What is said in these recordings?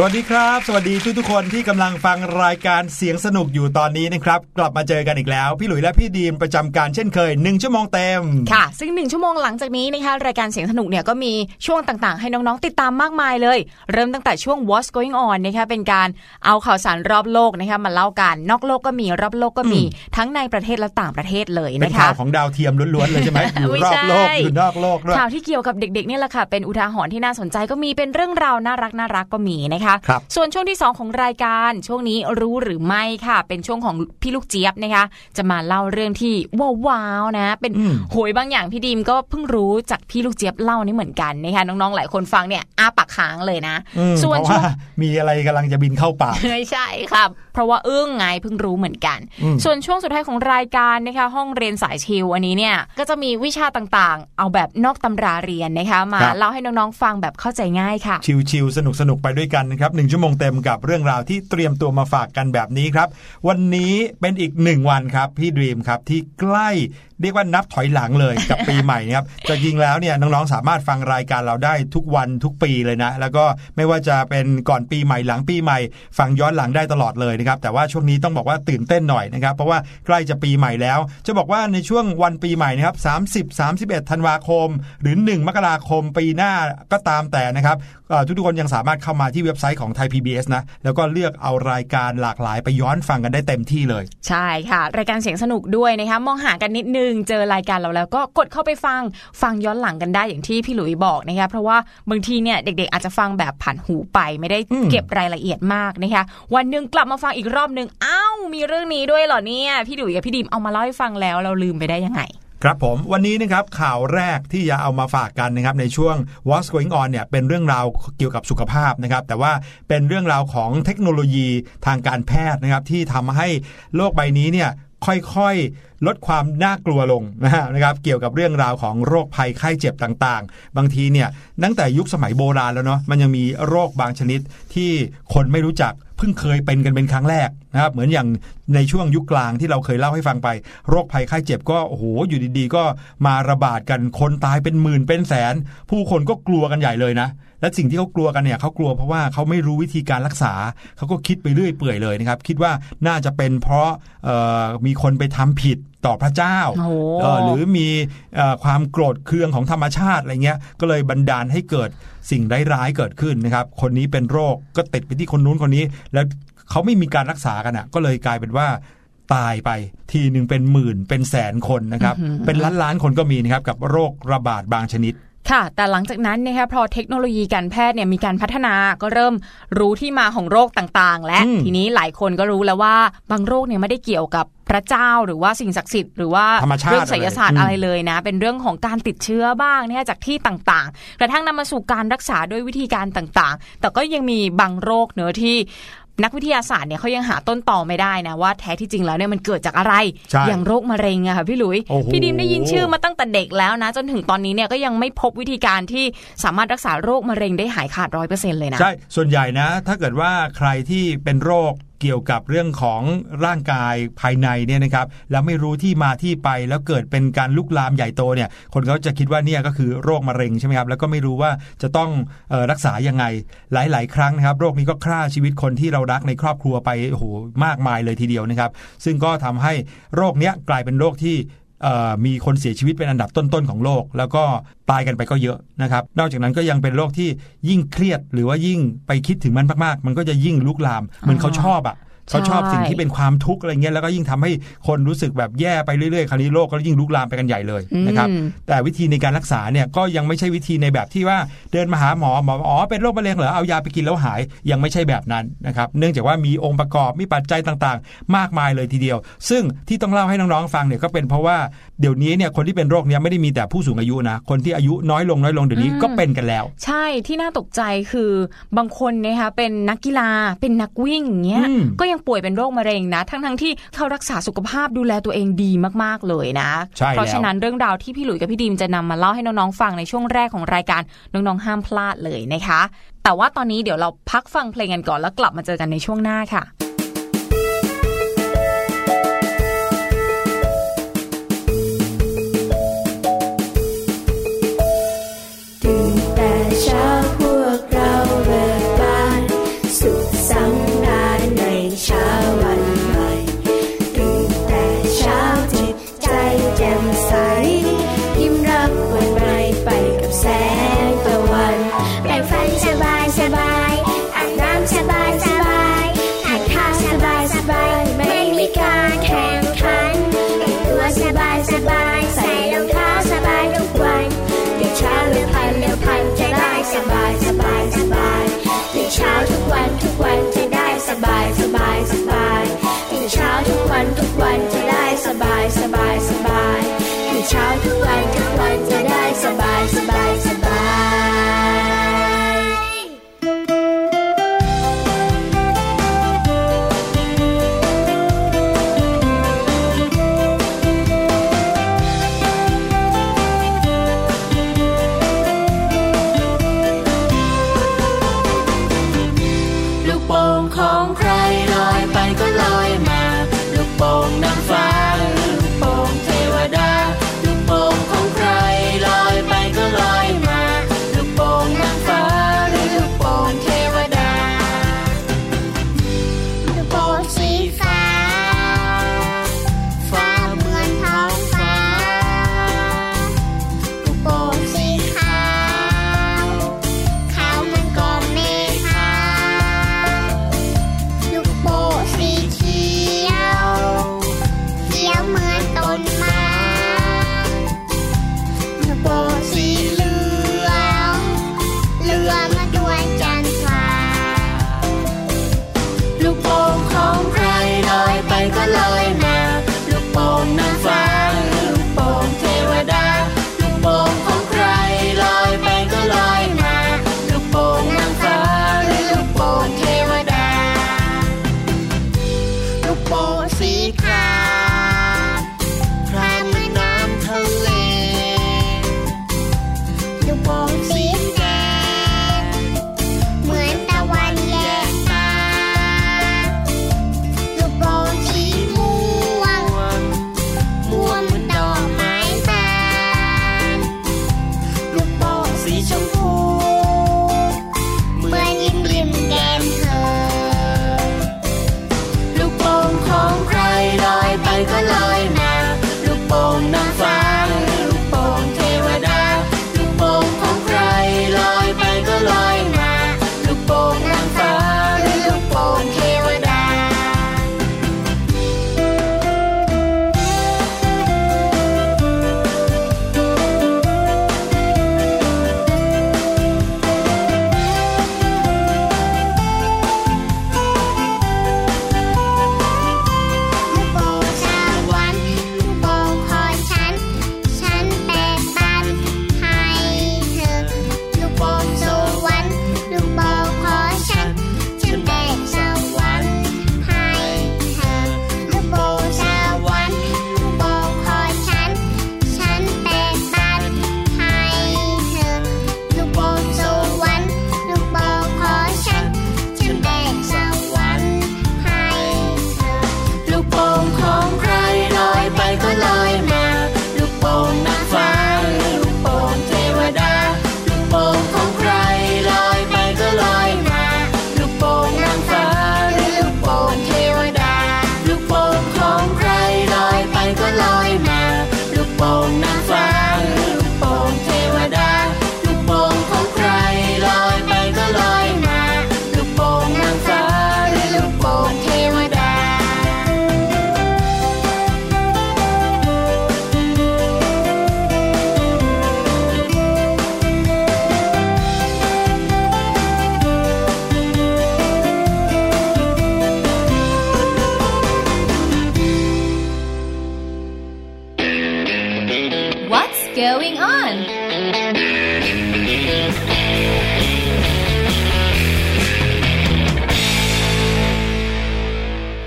สวัสดีครับ สวัสดีทุกทุกๆคนที่กำลังฟังรายการเสียงสนุกอยู่ตอนนี้นะครับ กลับมาเจอกันอีกแล้ว พี่หลุยและพี่ดีมประจำการเช่นเคยหนึ่งชั่วโมงเต็ม ค่ะ ซึ่งหนึ่งชั่วโมงหลังจากนี้นะคะรายการเสียงสนุกเนี่ยก็มีช่วงต่างๆ ให้น้องๆติดตามมากมายเลย เริ่มตั้งแต่ช่วง What's Going On นะคะเป็นการเอาข่าวสารรอบโลกนะคะมาเล่ากันนอกโลกก็มีรอบโลกก็มีอืมทั้งในประเทศและต่างประเทศเลยเป็นนะข่าคะวของดาวเทียมล้วนๆเลยใช่ไหมอยู่ไม่รอใช่บโลกอยู่นอกโลกด้วยข่าวที่เกี่ยวกับเด็กๆเนี่ยแหละค่ะเป็นอุทาหรณ์ที่น่าสนใจก็มีเป็นเรื่องราวน่ารักน่ารักก็มีนะคะครับส่วนช่วงที่ 2 ของรายการช่วงนี้รู้หรือไม่ค่ะ เป็นช่วงของพี่ลูกเจี๊ยบนะคะ จะมาเล่าเรื่องที่ว้าวๆนะ เป็นอืมโหยบางอย่างพี่ดีมก็เพิ่งรู้จากพี่ลูกเจี๊ยบเล่านี่เหมือนกันนะคะน้องๆหลายคนฟังเนี่ยอ้าปากค้างเลยนะอืมส่วนเพราะช่วว่างมีอะไรกำลังจะบินเข้าปากไม่ใช่ครับเพ ราะว่าอึ้งไงเพิ่งรู้เหมือนกันอืมส่วนช่วงสุดท้ายของรายการนะคะห้องเรียนสายชิวอันนี้เนี่ยก็จะมีวิชาต่างๆ เอาแบบนอกตำราเรียนนะคะมาเล่าให้น้องๆฟังแบบเข้าใจง่ายค่ะ ชิวๆสนุกสนุกๆไปด้วยกันนะครับหนึ่งชั่วโมงเต็มกับเรื่องราวที่เตรียมตัวมาฝากกันแบบนี้ครับ วันนี้เป็นอีกหนึ่งวันครับพี่ดรีมครับที่ใกล้เรียกว่านับถอยหลังเลยกับปีใหม่นะครับจะจริงแล้วเนี่ยน้องๆสามารถฟังรายการเราได้ทุกวันทุกปีเลยนะ แล้วก็ไม่ว่าจะเป็นก่อนปีใหม่หลังปีใหม่ ฟังย้อนหลังได้ตลอดเลยนะครับแต่ว่าช่วงนี้ต้องบอกว่าตื่นเต้นหน่อยนะครับเพราะว่าใกล้จะปีใหม่แล้ว จะบอกว่าในช่วงวันปีใหม่นะครับ30 31ธันวาคม หรือ 1 มกราคมปีหน้าก็ตามแต่นะครับเอ่อทุกๆคนยังสามารถเข้ามาที่เว็บไซต์ของไทย PBS นะแล้วก็เลือกเอารายการหลากหลายไปย้อนฟังกันได้เต็มที่เลย ใช่ค่ะ รายการเสียงสนุกด้วยนะคะมองหากันนิดนึงเจอรายการเราแล้วก็กดเข้าไปฟังฟังย้อนหลังกันได้อย่างที่พี่หลุยบอกนะคะเพราะว่าบางทีเนี่ยเด็กๆ อาจจะฟังแบบผ่านหูไปไม่ได้อืมเก็บรายละเอียดมากนะคะวันหนึ่งกลับมาฟังอีกรอบหนึ่งอ้าวมีเรื่องนี้ด้วยเหรอเนี่ยพี่หลุยกับพี่ดิมเอามาเล่าให้ฟังแล้วเราลืมไปได้ยังไงครับผมวันนี้นะครับข่าวแรกที่จะเอามาฝากกันนะครับในช่วง What's Going On เนี่ยเป็นเรื่องราวเกี่ยวกับสุขภาพนะครับแต่ว่าเป็นเรื่องราวของเทคโนโลยีทางการแพทย์นะครับที่ทำให้โลกใบนี้เนี่ยค่อยๆ ลดความน่ากลัวลงนะฮะนะครับ เกี่ยวกับเรื่องราวของโรคภัยไข้เจ็บต่างๆ บางทีเนี่ยตั้งแต่ยุคสมัยโบราณแล้วเนาะมันยังมีโรคบางชนิดที่คนไม่รู้จัก เพิ่งเคยเป็นกันเป็นครั้งแรกนะครับเหมือนอย่างในช่วงยุคกลางที่เราเคยเล่าให้ฟังไป โรคภัยไข้เจ็บก็โอ้โหอยู่ดีๆ ก็มาระบาดกันคนตายเป็นหมื่นเป็นแสน ผู้คนก็กลัวกันใหญ่เลยนะและสิ่งที่เขากลัวกันเนี่ยเขากลัวเพราะว่าเขาไม่รู้วิธีการรักษาเขาก็คิดไปเรื่อยเปื่อยเลยนะครับ คิดว่าน่าจะเป็นเพราะมีคนไปทำผิด ต่อพระเจ้าโอ้เอ่อหรือมีเอ่อความโกรธเคืองของธรรมชาติอะไรเงี้ยก็เลยบันดาลให้เกิดสิ่งร้ายๆเกิดขึ้นนะครับ คนนี้เป็นโรคก็ติดไปที่คนนู้นคนนี้ แล้วเขาไม่มีการรักษากันอะ ก็เลยกลายเป็นว่าตายไปทีหนึ่งเป็นหมื่นเป็นแสนคนนะครับ เป็นล้านล้านๆคนก็มีนะครับกับโรคระบาดบางชนิด ค่ะ แต่หลังจากนั้นนะคะพอเทคโนโลยีการแพทย์เนี่ยมีการพัฒนาก็เริ่มรู้ที่มาของโรคต่างๆ และอืมทีนี้หลายคนก็รู้แล้วว่าบางโรคเนี่ยไม่ได้เกี่ยวกับพระเจ้าหรือว่าสิ่งศักดิ์สิทธิ์หรือว่าธรรมชาติเรื่องไสยศาสตอะไรร์อะไรเลยนะ เป็นเรื่องของการติดเชื้อบ้างเนี่ยจากที่ต่างๆ กระทั่งนำมาสู่การรักษาด้วยวิธีการต่างๆ แต่ก็ยังมีบางโรคเนื้อะที่ นักวิทยาศาสตร์เนี่ยเขายังหาต้นตอไม่ได้นะว่าแท้ที่จริงแล้วเนี่ยมันเกิดจากอะไรใช่อย่างโรคมะเร็งอะค่ะพี่หลุยโอ้โหพี่ดิมได้ยินชื่อมาตั้งแต่เด็กแล้วนะ จนถึงตอนนี้เนี่ยก็ยังไม่พบวิธีการที่สามารถรักษาโรคมะเร็งได้หายขาดร้อยเปอร์เซ็นต์เลยนะ ใช่ ส่วนใหญ่นะ ถ้าเกิดว่าใครที่เป็นโรค เกี่ยวกับเรื่องของร่างกายภายในเนี่ยนะครับแล้วไม่รู้ที่มาที่ไปแล้วเกิดเป็นการลุกลามใหญ่โตเนี่ยคนเขาจะคิดว่าเนี่ยก็คือโรคมะเร็งใช่ไหมครับแล้วก็ไม่รู้ว่าจะต้องออรักษายังไงหลาย ๆ ครั้งนะครับ โรคนี้ก็ฆ่าชีวิตคนที่เรารักในครอบครัวไปโอ้โหมากมายเลยทีเดียวนะครับ ซึ่งก็ทำให้โรคเนี้ยกลายเป็นโรคที่ มีคนเสียชีวิตเป็นอันดับต้นๆของโลก แล้วก็ตายกันไปก็เยอะนะครับ นอกจากนั้นก็ยังเป็นโรคที่ยิ่งเครียดหรือว่ายิ่งไปคิดถึงมันมากๆ มันก็จะยิ่งลุกลามเหมือนเขาชอบอะ เขาชอบสิ่งที่เป็นความทุกข์อะไรเงี้ยแล้วก็ยิ่งทำให้คนรู้สึกแบบแย่ไปเรื่อยๆคราวนี้โรคก็ยิ่งลุกลามไปกันใหญ่เลยนะครับอืมแต่วิธีในการรักษาเนี่ยก็ยังไม่ใช่วิธีในแบบที่ว่าเดินมาหาหมอหมอบอกอ๋อเป็นโรคมะเร็งเหรอเอายาไปกินแล้วหายยังไม่ใช่แบบนั้นนะครับเนื่องจากว่ามีองค์ประกอบมีปัจจัยต่างๆ มากมายเลยทีเดียว ซึ่งที่ต้องเล่าให้น้องๆฟังเนี่ยก็เป็นเพราะว่าเดี๋ยวนี้เนี่ยคนที่เป็นโรคเนี้ยไม่ได้มีแต่ผู้สูงอายุนะคนที่อายุน้อยลงน้อยลงเดี๋ยวนี้อืมก็เป็นกันแล้ว ใช่ที่น่าตกใจคือบางคนนะคะเป็นนักกีฬาเป็นนักวิ่งอย่างเงี้ยอืมก็ยังป่วยเป็นโรคมะเร็งนะ ทั้งทั้งๆที่เขารักษาสุขภาพดูแลตัวเองดีมากๆเลยนะใช่แล้วเพราะฉะนั้นเรื่องราวที่พี่หลุยกับพี่ดีมจะนำมาเล่าให้น้องๆฟังในช่วงแรกของรายการน้องๆห้ามพลาดเลยนะคะ แต่ว่าตอนนี้เดี๋ยวเราพักฟังเพลงกันก่อนแล้วกลับมาเจอกันในช่วงหน้าค่ะ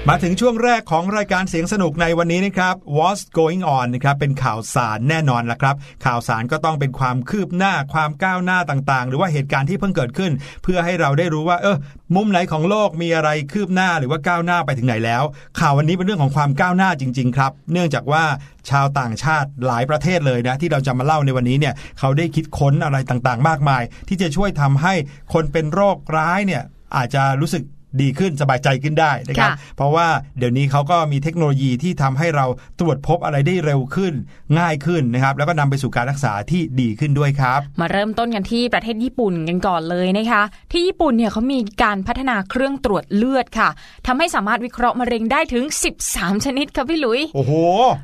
มาถึงช่วงแรกของรายการเสียงสนุกในวันนี้นะครับ What's going on นะครับเป็นข่าวสารแน่นอนละครับ ข่าวสารก็ต้องเป็นความคืบหน้าความก้าวหน้าต่างๆ หรือว่าเหตุการณ์ที่เพิ่งเกิดขึ้น เพื่อให้เราได้รู้ว่า เออมุมไหนของโลกมีอะไรคืบหน้าหรือว่าก้าวหน้าไปถึงไหนแล้ว ข่าววันนี้เป็นเรื่องของความก้าวหน้าจริง ๆ ครับ เนื่องจากว่าชาวต่างชาติหลายประเทศเลยนะที่เราจะมาเล่าในวันนี้เนี่ยเขาได้คิดค้นอะไรต่างๆ มากมาย ที่จะช่วยทำให้คนเป็นโรคร้ายเนี่ยอาจจะรู้สึก ดีขึ้นสบายใจขึ้นได้นะครับค่ะเพราะว่าเดี๋ยวนี้เขาก็มีเทคโนโลยีที่ทำให้เราตรวจพบอะไรได้เร็วขึ้น ง่ายขึ้นนะครับ แล้วก็นำไปสู่การรักษาที่ดีขึ้นด้วยครับ มาเริ่มต้นกันที่ประเทศญี่ปุ่นกันก่อนเลยนะคะ ที่ญี่ปุ่นเนี่ยเขามีการพัฒนาเครื่องตรวจเลือดค่ะทำให้สามารถวิเคราะห์มะเร็งได้ถึง 13 ชนิดค่ะพี่หลุยโอ้โห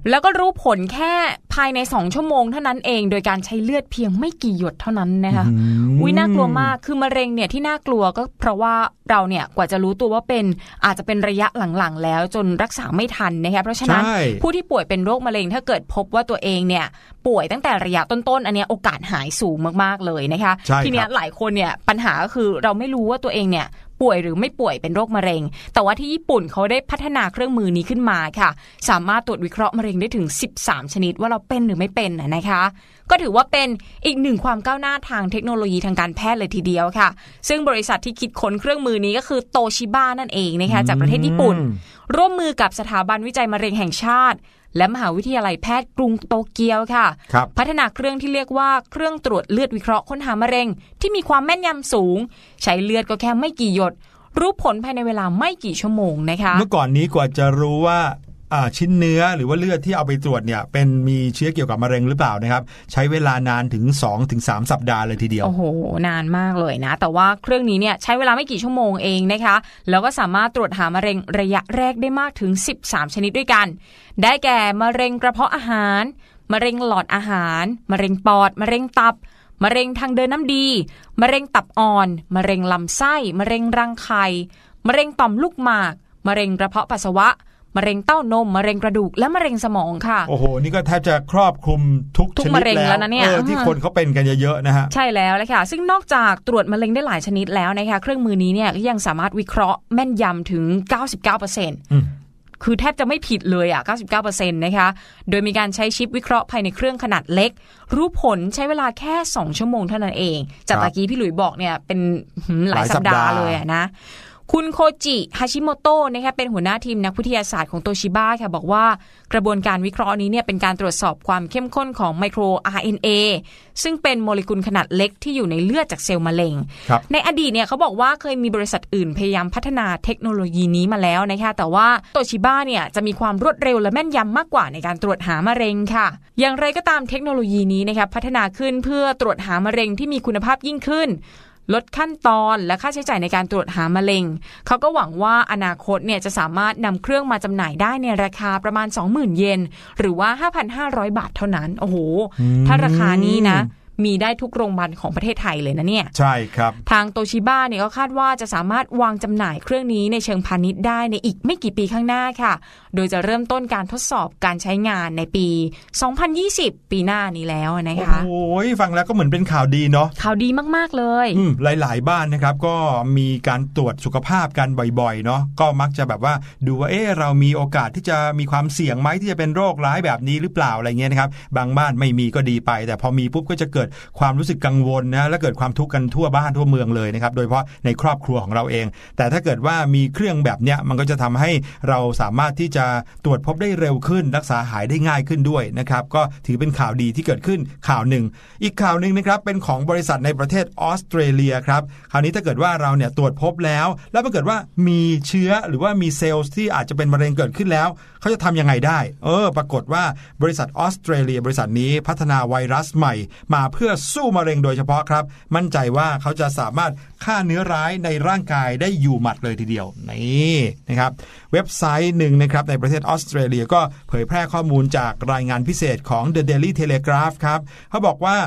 แล้วก็รู้ผลแค่ภายใน 2 ชั่วโมงเท่านั้นเอง โดยการใช้เลือดเพียงไม่กี่หยดเท่านั้นนะคะอืมวิน่ากลัวมากคือมะเร็งเนี่ยที่น่ากลัวก็เพราะว่าเราเนี่ยกว่าจะรู้ตัวว่าเป็นอาจจะเป็นระยะหลังๆ แล้วจนรักษาไม่ทันนะคะเพราะฉะนั้นใช่ผู้ที่ป่วยเป็นโรคมะเร็งถ้าเกิดพบว่าตัวเองเนี่ยป่วยตั้งแต่ระยะต้นๆ อันเนี้ยโอกาสหายสูงมากๆเลยนะคะใช่ครับทีเนี้ยหลายคนเนี่ยปัญหาก็คือเราไม่รู้ว่าตัวเองเนี่ยป่วยหรือไม่ป่วยเป็นโรคมะเร็ง แต่ว่าที่ญี่ปุ่นเขาได้พัฒนาเครื่องมือนี้ขึ้นมาค่ะ สามารถตรวจวิเคราะห์มะเร็งได้ถึง 13 ชนิดว่าเราเป็นหรือไม่เป็นน่ะนะคะ ก็ถือว่าเป็นอีกหนึ่งความก้าวหน้าทางเทคโนโลยีทางการแพทย์เลยทีเดียวค่ะ ซึ่งบริษัทที่คิดค้นเครื่องมือนี้ก็คือโตชิบ้านั่นเองนะคะจากประเทศญี่ปุ่น ร่วมมือกับสถาบันวิจัยมะเร็งแห่งชาติ และมหาวิทยาลัยแพทย์กรุงโตเกียวค่ะครับพัฒนาเครื่องที่เรียกว่าเครื่องตรวจเลือดวิเคราะห์ค้นหามะเร็ง ที่มีความแม่นยำสูง ใช้เลือดก็แค่ไม่กี่หยดรู้ผลภายในเวลาไม่กี่ชั่วโมงนะคะ เมื่อก่อนนี้กว่าจะรู้ว่าอ่า ชิ้นเนื้อหรือว่าเลือดที่เอาไปตรวจเนี่ยเป็นมีเชื้อเกี่ยวกับมะเร็งหรือเปล่านะครับ ใช้เวลานานถึง 2-3 สัปดาห์เลยทีเดียว โอ้โห นานมากเลยนะ แต่ว่าเครื่องนี้เนี่ยใช้เวลาไม่กี่ชั่วโมงเองนะคะ แล้วก็สามารถตรวจหามะเร็งระยะแรกได้มากถึง 13 ชนิดด้วยกัน ได้แก่มะเร็งกระเพาะอาหาร มะเร็งหลอดอาหาร มะเร็งปอด มะเร็งตับมะเร็งทางเดินน้ำดี มะเร็งตับอ่อน มะเร็งลำไส้ มะเร็งรังไข่ มะเร็งต่อมลูกหมาก มะเร็งกระเพาะปัสสาวะ มะเร็งเต้านมมะเร็งกระดูกและมะเร็งสมองค่ะ โอ้โห นี่ก็แทบจะครอบคลุมทุกทุกชนิดมะเร็งแล้วนะเนี่ยออที่อ่าคนเขาเป็นกันเยอะๆนะฮะใช่แล้วเลยค่ะ ซึ่งนอกจากตรวจมะเร็งได้หลายชนิดแล้วนะคะเครื่องมือนี้เนี่ยก็ยังสามารถวิเคราะห์แม่นยำถึง 99%อืมคือแทบจะไม่ผิดเลยอะ 99%นะคะ โดยมีการใช้ชิปวิเคราะห์ภายในเครื่องขนาดเล็ก รู้ผลใช้เวลาแค่ 2 ชั่วโมงเท่านั้นเอง จากครับตะกี้พี่หลุยบอกเนี่ยเป็นหืมหลายหลายสัสัปปดาดาห์ห์เลยอะนะ คุณโคจิฮาชิโมโตะนะคะเป็นหัวหน้าทีมนักวิทยาศาสตร์ของโตชิบ้าค่ะบอกว่ากระบวนการวิเคราะห์นี้เนี่ยเป็นการตรวจสอบความเข้มข้นของไมโคร RNA ซึ่งเป็นโมเลกุลขนาดเล็กที่อยู่ในเลือดจากเซลล์มะเร็งครับในอดีตเนี่ยเขาบอกว่าเคยมีบริษัทอื่นพยายามพัฒนาเทคโนโลยีนี้มาแล้วนะคะแต่ว่าโตชิบ้าเนี่ยจะมีความรวดเร็วและแม่นยำมากกว่าในการตรวจหามะเร็งค่ะ อย่างไรก็ตามเทคโนโลยีนี้นะคะพัฒนาขึ้นเพื่อตรวจหามะเร็งที่มีคุณภาพยิ่งขึ้น ลดขั้นตอนและค่าใช้จ่ายในการตรวจหามะเร็ง เขาก็หวังว่าอนาคตเนี่ยจะสามารถนำเครื่องมาจำหน่ายได้ในราคาประมาณ 20,000 เยน หรือว่า 5,500 บาทเท่านั้น โอ้โห ถ้าราคานี้นะ มีได้ทุกโรงพยาบาลของประเทศไทยเลยนะเนี่ย ใช่ครับ ทางโตชิบ้าเนี่ยก็คาดว่าจะสามารถวางจำหน่ายเครื่องนี้ในเชิงพาณิชย์ได้ในอีกไม่กี่ปีข้างหน้าค่ะ โดยจะเริ่มต้นการทดสอบการใช้งานในปี 2020 ปีหน้านี้แล้วนะคะ โอ้ยฟังแล้วก็เหมือนเป็นข่าวดีเนาะ ข่าวดีมากๆเลยอืมหลาย ๆ บ้านนะครับก็มีการตรวจสุขภาพกันบ่อยๆเนาะ ก็มักจะแบบว่าดูว่าเอ๊ะเรามีโอกาสที่จะมีความเสี่ยงไหมที่จะเป็นโรคร้ายแบบนี้หรือเปล่าอะไรเงี้ยนะครับ บางบ้านไม่มีก็ดีไป แต่พอมีปุ๊บก็จะเกิดความรู้สึกกังวลนะและเกิดความทุกข์กันทั่วบ้านทั่วเมืองเลยนะครับโดยเฉพาะในครอบครัวของเราเอง แต่ถ้าเกิดว่ามีเครื่องแบบเนี้ยมันก็จะทำให้เราสามารถที่จะตรวจพบได้เร็วขึ้น รักษาหายได้ง่ายขึ้นด้วยนะครับก็ถือเป็นข่าวดีที่เกิดขึ้นข่าวหนึ่ง อีกข่าวหนึ่งนะครับเป็นของบริษัทในประเทศออสเตรเลียครับคราวนี้ถ้าเกิดว่าเราเนี่ยตรวจพบแล้ว แล้วปรากฏว่ามีเชื้อหรือว่ามีเซลล์ที่อาจจะเป็นมะเร็งเกิดขึ้นแล้ว เขาจะทำยังไงได้ เออ ปรากฏว่าบริษัทออสเตรเลีย บริษัทนี้พัฒนาไวรัสใหม่มาเพื่อสู้มะเร็งโดยเฉพาะครับ มั่นใจว่าเขาจะสามารถฆ่าเนื้อร้ายในร่างกายได้อยู่หมัดเลยทีเดียว นี่นะครับ เว็บไซต์หนึ่งนะครับในประเทศออสเตรเลียก็เผยแพร่ข้อมูลจากรายงานพิเศษของ The Daily Telegraph ครับเขาบอกว่า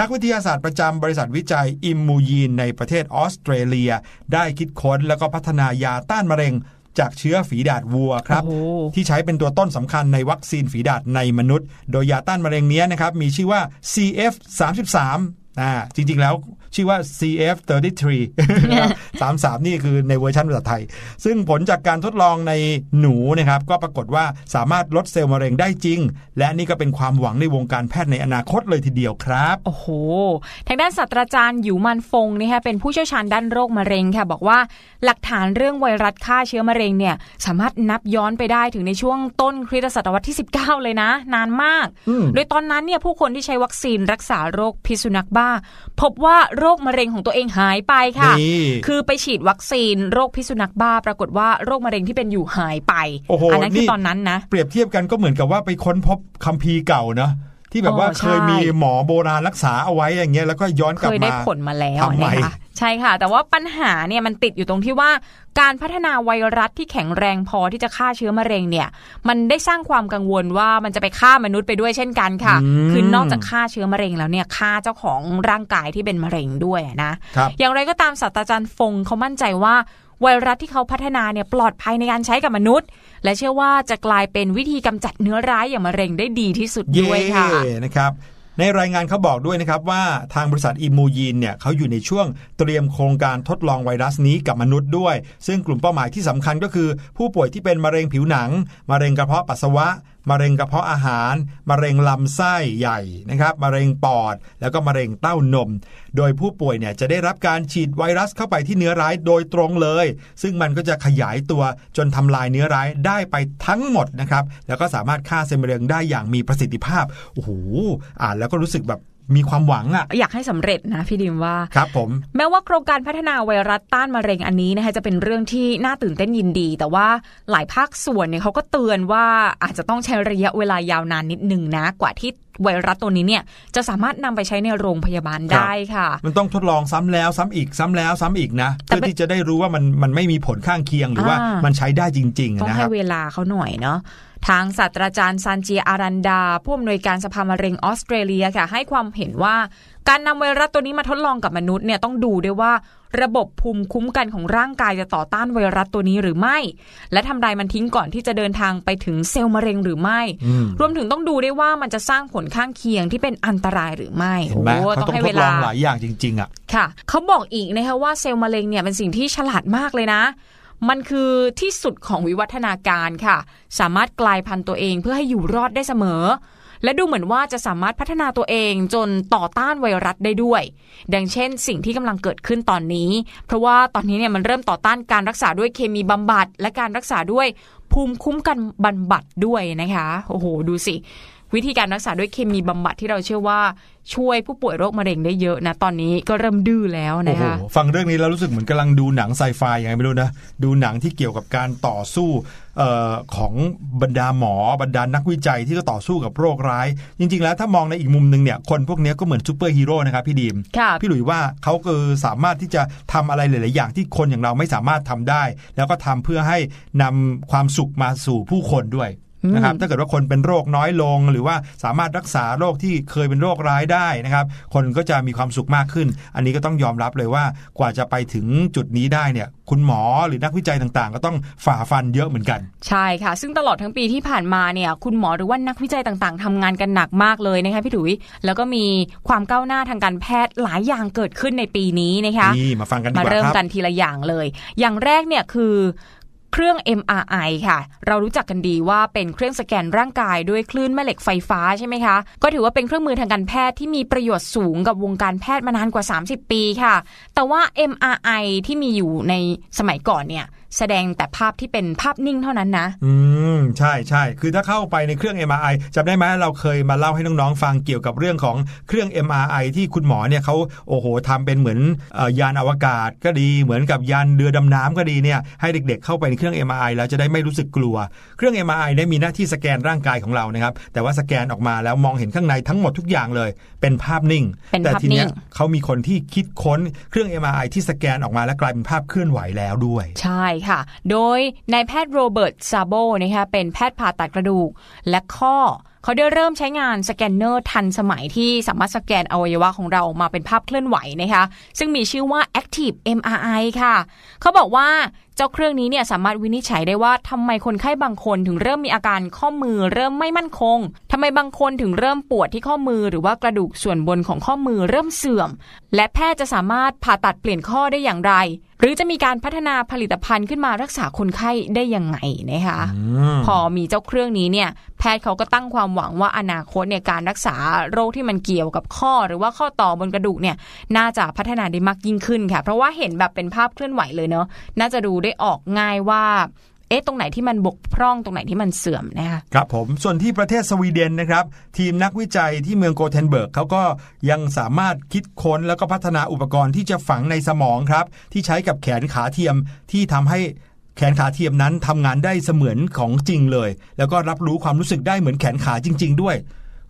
นักวิทยาศาสตร์ประจำบริษัทวิจัยอิมมูยีนในประเทศออสเตรเลีย ได้คิดค้นแล้วก็พัฒนายาต้านมะเร็ง จากเชื้อฝีดาดวัวครับโอ้โหที่ใช้เป็นตัวต้นสำคัญในวัคซีนฝีดาดในมนุษย์ โดยยาต้านมะเร็งเนี้ยนะครับมีชื่อว่า CF 33อ่าจริงๆแล้ว ชื่อว่า CF 33 33 นี่คือในเวอร์ชันภาษาไทย ซึ่งผลจากการทดลองในหนูนะครับ ก็ปรากฏว่าสามารถลดเซลล์มะเร็งได้จริง และนี่ก็เป็นความหวังในวงการแพทย์ในอนาคตเลยทีเดียวครับ โอ้โห ทางด้านศาสตราจารย์หยูมันฟงนะคะเป็นผู้เชี่ยวชาญด้านโรคมะเร็งค่ะ บอกว่าหลักฐานเรื่องไวรัสฆ่าเชื้อมะเร็งเนี่ยสามารถนับย้อนไปได้ถึงในช่วงต้นคริสตศตวรรษที่ 19 เลยนะ นานมากอืมโดยตอนนั้นเนี่ยผู้คนที่ใช้วัคซีนรักษาโรคพิษสุนัขบ้า พบว่าโรคมะเร็งของตัวเองหายไปค่ะนี่คือไปฉีดวัคซีนโรคพิษสุนัขบ้า ปรากฏว่าโรคมะเร็งที่เป็นอยู่หายไปโอ้โหนั้นคือนี่ตอนนั้นนะ เปรียบเทียบกันก็เหมือนกับว่าไปค้นพบคัมภีร์เก่าเนอะ ที่แบบว่าอ๋อใช่เคยมีหมอโบราณรักษาเอาไว้อย่างเงี้ยแล้วก็ย้อนกลับเคยมาได้ผลมาแล้วทำไมนะคะใช่ค่ะ แต่ว่าปัญหาเนี่ยมันติดอยู่ตรงที่ว่าการพัฒนาไวรัสที่แข็งแรงพอที่จะฆ่าเชื้อมะเร็งเนี่ย มันได้สร้างความกังวลว่ามันจะไปฆ่ามนุษย์ไปด้วยเช่นกันค่ะอืมคือนอกจากฆ่าเชื้อมะเร็งแล้วเนี่ยฆ่าเจ้าของร่างกายที่เป็นมะเร็งด้วยนะครับอย่างไรก็ตามศาสตราจารย์ฟงเขามั่นใจว่า ไวรัสที่เขาพัฒนาเนี่ยปลอดภัยในการใช้กับมนุษย์ และเชื่อว่าจะกลายเป็นวิธีกำจัดเนื้อร้ายอย่างมะเร็งได้ดีที่สุดด้วยค่ะนะครับในรายงานเขาบอกด้วยนะครับว่าทางบริษัทอิมูยีนเนี่ยเขาอยู่ในช่วงเตรียมโครงการทดลองไวรัสนี้กับมนุษย์ด้วย ซึ่งกลุ่มเป้าหมายที่สำคัญก็คือ ผู้ป่วยที่เป็นมะเร็งผิวหนัง มะเร็งกระเพาะปัสสาวะ มะเร็งกระเพาะอาหาร มะเร็งลำไส้ใหญ่นะครับมะเร็งปอด แล้วก็มะเร็งเต้านม โดยผู้ป่วยเนี่ยจะได้รับการฉีดไวรัสเข้าไปที่เนื้อร้ายโดยตรงเลย ซึ่งมันก็จะขยายตัวจนทำลายเนื้อร้ายได้ไปทั้งหมดนะครับแล้วก็สามารถฆ่าเซลล์มะเร็งได้อย่างมีประสิทธิภาพโอ้โหอ่านแล้วก็รู้สึกแบบ มีความหวังอะ่ะอยากให้สำเร็จนะพี่ดิมว่าครับผม แม้ว่าโครงการพัฒนาไวรัสต้านมะเร็งอันนี้นะคะจะเป็นเรื่องที่น่าตื่นเต้นยินดี แต่ว่าหลายภาคส่วนเนี่ยเขาก็เตือนว่าอาจจะต้องใช้ระยะเวลายาวนานนิดหนึ่งนะ กว่าที่ไวรัสตัวนี้เนี่ยจะสามารถนำไปใช้ในโรงพยาบาลได้ค่ะ มันต้องทดลองซ้ำแล้วซ้ำอีกซ้ำแล้วซ้ำอีกนะแต่เพื่อเป็นที่จะได้รู้ว่ามันมันไม่มีผลข้างเคียงหรือว่าอ่ามัมันใช้ได้จริงๆต้องนะคให้รับเวลาเขาหน่อยเนาะ ทางศาสตราจารย์ซานเจียอารันดา ผู้อำนวยการสภามะเร็งออสเตรเลียค่ะ ให้ความเห็นว่าการนำไวรัสตัวนี้มาทดลองกับมนุษย์เนี่ยต้องดูด้วยว่า ระบบภูมิคุ้มกันของร่างกายจะต่อต้านไวรัสตัวนี้หรือไม่ และทำลายมันทิ้งก่อนที่จะเดินทางไปถึงเซลล์มะเร็งหรือไม่อืมรวมถึงต้องดูด้วยว่ามันจะสร้างผลข้างเคียงที่เป็นอันตรายหรือไม่เห็นไหมโอ้เขาต้องต้องให้ทเวดลอลางหลายอย่างจริง ๆอะค่ะเขาบอกอีกนะคะว่าเซลล์มะเร็งเนี่ยเป็นสิ่งที่ฉลาดมากเลยนะ มันคือที่สุดของวิวัฒนาการค่ะ สามารถกลายพันธุ์ตัวเองเพื่อให้อยู่รอดได้เสมอ และดูเหมือนว่าจะสามารถพัฒนาตัวเองจนต่อต้านไวรัสได้ด้วย ดังเช่น สิ่งที่กำลังเกิดขึ้นตอนนี้ เพราะว่าตอนนี้เนี่ยมันเริ่มต่อต้านการรักษาด้วยเคมีบำบัด และการรักษาด้วยภูมิคุ้มกันบำบัดด้วยนะคะ โอ้โห ดูสิ วิธีการรักษาด้วยเคมีบำบัดที่เราเชื่อว่าช่วยผู้ป่วยโรคมะเร็งได้เยอะนะ ตอนนี้ก็เริ่มดื้อแล้วโอ้โหนะคะฟังเรื่องนี้แล้วรู้สึกเหมือนกำลังดูหนังไซไฟยังไงไม่รู้นะ ดูหนังที่เกี่ยวกับการต่อสู้เอ่อของบรรดาหมอบรรดานักวิจัยที่ก็ต่อสู้กับโรคร้าย จริง ๆ แล้วถ้ามองในอีกมุมหนึ่งเนี่ยคนพวกนี้ก็เหมือนซูเปอร์ฮีโร่นะครับพี่ดีมค่ะพี่หลุยว่าเขาคือสามารถที่จะทำอะไรหลาย ๆ อย่างที่คนอย่างเราไม่สามารถทำได้ แล้วก็ทำเพื่อให้นำความสุขมาสู่ผู้คนด้วยอืม นะครับถ้าเกิดว่าคนเป็นโรคน้อยลง หรือว่าสามารถรักษาโรคที่เคยเป็นโรคร้ายได้นะครับ คนก็จะมีความสุขมากขึ้น อันนี้ก็ต้องยอมรับเลยว่ากว่าจะไปถึงจุดนี้ได้เนี่ยคุณหมอหรือนักวิจัยต่างๆ ก็ต้องฝ่าฟันเยอะเหมือนกัน ใช่ค่ะ ซึ่งตลอดทั้งปีที่ผ่านมาเนี่ยคุณหมอหรือว่านักวิจัยต่างๆทำงานกันหนักมากเลยนะคะพี่ถุย แล้วก็มีความก้าวหน้าทางการแพทย์หลายอย่างเกิดขึ้นในปีนี้นะคะนี่มาฟังกันดีมากว่าเริ่มครับกันทีละอย่างเลย อย่างแรกเนี่ยคือ เครื่อง MRI ค่ะ เรารู้จักกันดีว่าเป็นเครื่องสแกนร่างกายด้วยคลื่นแม่เหล็กไฟฟ้าใช่ไหมคะ ก็ถือว่าเป็นเครื่องมือทางการแพทย์ที่มีประโยชน์สูงกับวงการแพทย์มานานกว่า 30 ปีค่ะ แต่ว่า MRI ที่มีอยู่ในสมัยก่อนเนี่ยแสดงแต่ภาพที่เป็นภาพนิ่งเท่านั้นนะ อืม ใช่ใช่ คือถ้าเข้าไปในเครื่อง MRI จำได้ไหมเราเคยมาเล่าให้น้องๆฟังเกี่ยวกับเรื่องของเครื่อง MRI ที่คุณหมอเนี่ยเขาโอ้โหทำเป็นเหมือนเออยานอวกาศก็ดีเหมือนกับยานเรือดำน้ำก็ดีเนี่ยให้เด็กๆ เข้าไปในเครื่อง MRI แล้วจะได้ไม่รู้สึกกลัว เครื่อง MRI เนี่ยมีหน้าที่สแกนร่างกายของเรานะครับ แต่ว่าสแกนออกมาแล้วมองเห็นข้างในทั้งหมดทุกอย่างเลย เป็นภาพนิ่งเป็นแต่ภาพทีเนี้ยนิ่งเขามีคนที่คิดค้นเครื่อง MRI ที่สแกนออกมาแล้วกลายเป็นภาพเคลื่อนไหวแล้วด้วย ใช่ค่ะ โดยนายแพทย์โรเบิร์ตซาโบนะคะเป็นแพทย์ผ่าตัดกระดูกและข้อเขาได้เริ่มใช้งานสแกนเนอร์ทันสมัยที่สามารถสแกนอวัยวะของเรามาเป็นภาพเคลื่อนไหวนะคะ ซึ่งมีชื่อว่า Active MRI ค่ะ เขาบอกว่า เจ้าเครื่องนี้เนี่ยสามารถวินิจฉัยได้ว่าทำไมคนไข้บางคนถึงเริ่มมีอาการข้อมือ เริ่มไม่มั่นคงทำไมบางคนถึงเริ่มปวดที่ข้อมือ หรือว่ากระดูกส่วนบนของข้อมือเริ่มเสื่อม และแพทย์จะสามารถผ่าตัดเปลี่ยนข้อได้อย่างไร หรือจะมีการพัฒนาผลิตภัณฑ์ขึ้นมารักษาคนไข้ได้ยังไงนะคะพอมีเจ้าเครื่องนี้เนี่ยแพทย์เขาก็ตั้งความหวังว่าอนาคตเนี่ยการรักษาโรคที่มันเกี่ยวกับข้อ หรือว่าข้อต่อบนกระดูกเนี่ยน่าจะพัฒนาได้มากยิ่งขึ้นค่ะ เพราะว่าเห็นแบบเป็นภาพเคลื่อนไหวเลยเนาะน่าจะดูได้ออกง่ายว่าเอ๊ะตรงไหนที่มันบกพร่องตรงไหนที่มันเสื่อมนะคะครับผมส่วนที่ประเทศสวีเดนนะครับ ทีมนักวิจัยที่เมืองโกเธนเบิร์กเขาก็ยังสามารถคิดค้นแล้วก็พัฒนาอุปกรณ์ที่จะฝังในสมองครับ ที่ใช้กับแขนขาเทียมที่ทำให้แขนขาเทียมนั้นทำงานได้เสมือนของจริงเลย แล้วก็รับรู้ความรู้สึกได้เหมือนแขนขาจริง ๆ ด้วย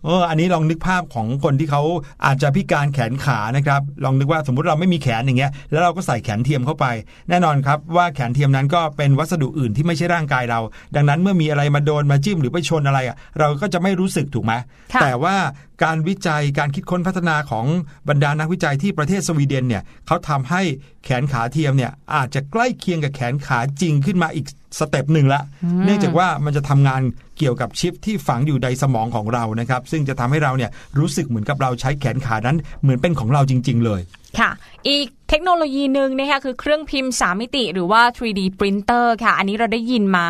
เอออันนี้ลองนึกภาพของคนที่เขาอาจจะพิการแขนขานะครับ ลองนึกว่าสมมุติเราไม่มีแขนอย่างเงี้ย แล้วเราก็ใส่แขนเทียมเข้าไป แน่นอนครับว่าแขนเทียมนั้นก็เป็นวัสดุอื่นที่ไม่ใช่ร่างกายเรา ดังนั้นเมื่อมีอะไรมาโดนมาจิ้มหรือไปชนอะไรอะเราก็จะไม่รู้สึกถูกไหมค่ะแต่ว่า การวิจัยการคิดค้นพัฒนาของบรรดานักวิจัยที่ประเทศสวีเดนเนี่ยเขาทำให้แขนขาเทียมเนี่ยอาจจะใกล้เคียงกับแขนขาจริงขึ้นมาอีกสเต็ปหนึ่งละ เนื่องจากว่ามันจะทำงานเกี่ยวกับชิปที่ฝังอยู่ในสมองของเรานะครับ ซึ่งจะทำให้เราเนี่ยรู้สึกเหมือนกับเราใช้แขนขานั้นเหมือนเป็นของเราจริง ๆ เลยค่ะ อีกเทคโนโลยีหนึ่งนะคะคือเครื่องพิมพ์ 3 มิติหรือว่า 3D printer ค่ะ อันนี้เราได้ยินมา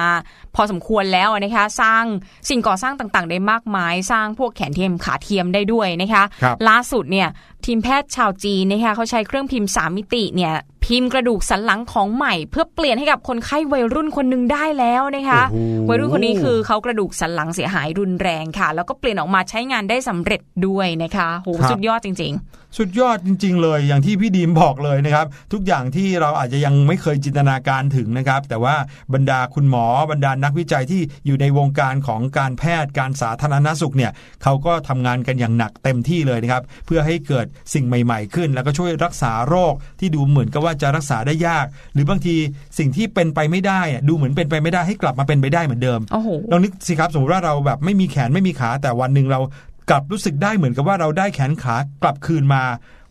พอสมควรแล้วนะคะ สร้างสิ่งก่อสร้างต่างๆ ได้มากมาย สร้างพวกแขนเทียมขาเทียมได้ด้วยนะคะครับล่าสุดเนี่ยทีมแพทย์ชาวจีนนะคะเขาใช้เครื่องพิมพ์ 3 มิติเนี่ยพิมพ์กระดูกสันหลังของใหม่ เพื่อเปลี่ยนให้กับคนไข้วัยรุ่นคนหนึ่งได้แล้วนะคะโอ้โหวัยรุ่นคนนี้คือเขากระดูกสันหลังเสียหายรุนแรงค่ะ แล้วก็เปลี่ยนออกมาใช้งานได้สำเร็จด้วยนะคะโหครับสุดยอดจริง ๆสุดยอดจริง ๆ เลย อย่างที่พี่ดีมบอกเลยนะครับ ทุกอย่างที่เราอาจจะยังไม่เคยจินตนาการถึงนะครับ แต่ว่าบรรดาคุณหมอบรรดานักวิจัยที่อยู่ในวงการของการแพทย์การสาธารณสุขเนี่ยเขาก็ทำงานกันอย่างหนักเต็มที่เลยนะครับ เพื่อให้เกิดสิ่งใหม่ ๆ ขึ้น แล้วก็ช่วยรักษาโรคที่ดูเหมือนกับว่าจะรักษาได้ยาก หรือบางทีสิ่งที่เป็นไปไม่ได้อะดูเหมือนเป็นไปไม่ได้ให้กลับมาเป็นไปได้เหมือนเดิมโอ้โหลองนึกสิครับสมมติว่าเราแบบไม่มีแขนไม่มีขาแต่วันหนึ่งเรา กลับรู้สึกได้เหมือนกับว่าเราได้แขนขากลับคืนมา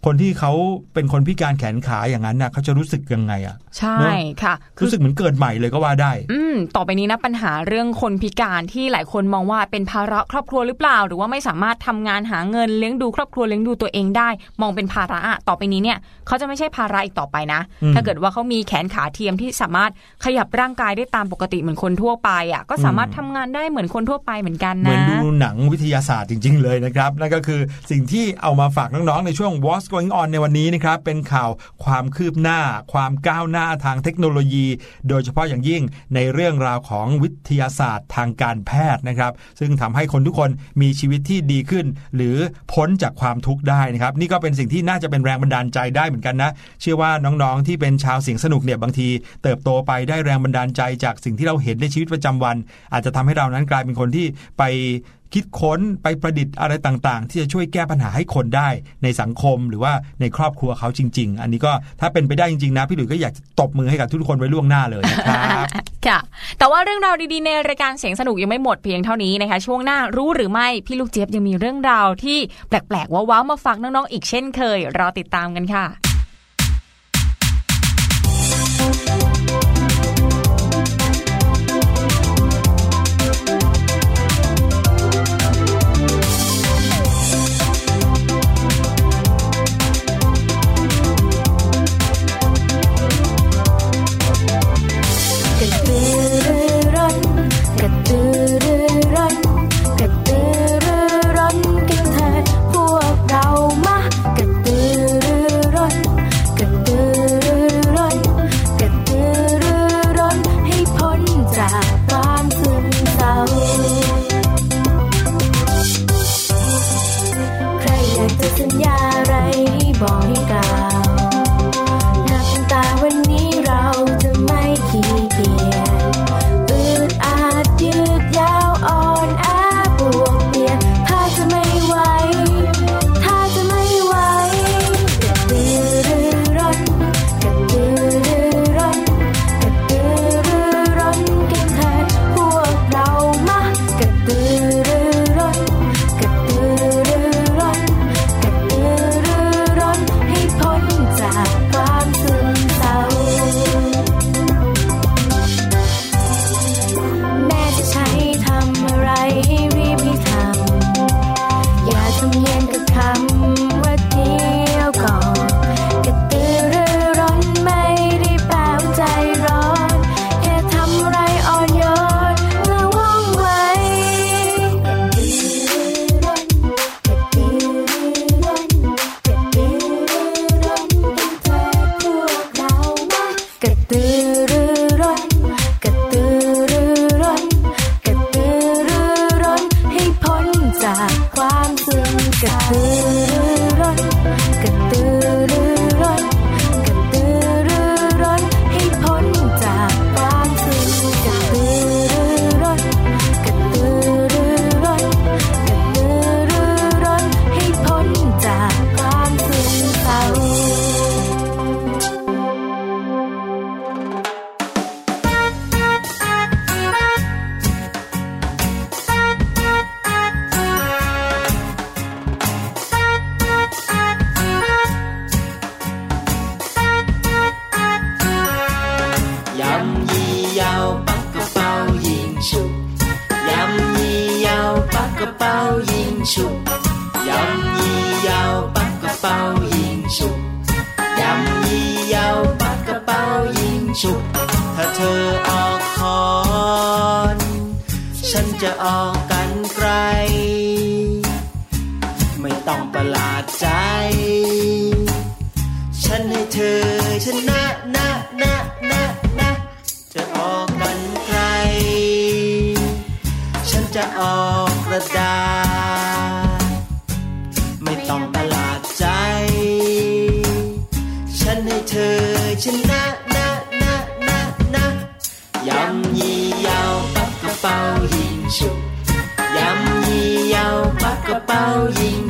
คนที่เขาเป็นคนพิการแขนขาอย่างนั้นน่ะเขาจะรู้สึกยังไงอะใช่เนอะค่ะ รู้สึกเหมือนเกิดใหม่เลยก็ว่าได้ อืมต่อไปนี้นะปัญหาเรื่องคนพิการที่หลายคนมองว่าเป็นภาระครอบครัวหรือเปล่า หรือว่าไม่สามารถทำงานหาเงินเลี้ยงดูครอบครัวเลี้ยงดูตัวเองได้ มองเป็นภาระอะต่อไปนี้เนี่ยเขาจะไม่ใช่ภาระอีกต่อไปนะอืมถ้าเกิดว่าเขามีแขนขาเทียมที่สามารถขยับร่างกายได้ตามปกติเหมือนคนทั่วไปอะก็สามารถทำงานได้เหมือนคนทั่วไปเหมือนกันเหมือนะนดูหนังวิทยาศาสตร์จริง ๆ เลยนะครับนั่นก็คือสิ่งที่เอามาฝากน้องๆในช่วง What's Going On ในวันนี้นะครับเป็นข่าวความคืบหน้า ความก้าวหน้าทางเทคโนโลยี โดยเฉพาะอย่างยิ่งในเรื่องราวของวิทยาศาสตร์ทางการแพทย์นะครับ ซึ่งทำให้คนทุกคนมีชีวิตที่ดีขึ้น หรือพ้นจากความทุกข์ได้นะครับ นี่ก็เป็นสิ่งที่น่าจะเป็นแรงบันดาลใจได้เหมือนกันนะ เชื่อว่าน้องๆที่เป็นชาวเสียงสนุกเนี่ยบางที เติบโตไปได้แรงบันดาลใจจากสิ่งที่เราเห็นในชีวิตประจำวัน อาจจะทำให้เรานั้นกลายเป็นคนที่ไปคิดค้นไปประดิษฐ์อะไรต่างๆ ที่จะช่วยแก้ปัญหาให้คนได้ในสังคมหรือว่าในครอบครัวเขาจริง ๆ อันนี้ก็ถ้าเป็นไปได้จริงๆนะพี่หลุยก็อยากตบมือให้กับทุกคนไว้ล่วงหน้าเลยนะครับค่ะ แต่ว่าเรื่องราวดีๆในรายการเสียงสนุกยังไม่หมดเพียงเท่านี้นะคะ ช่วงหน้ารู้หรือไม่พี่ลูกเจี๊ยบยังมีเรื่องราวที่แปลกๆว้าวๆมาฝากน้องๆอีกเช่นเคยรอติดตามกันค่ะ ฉันจะออก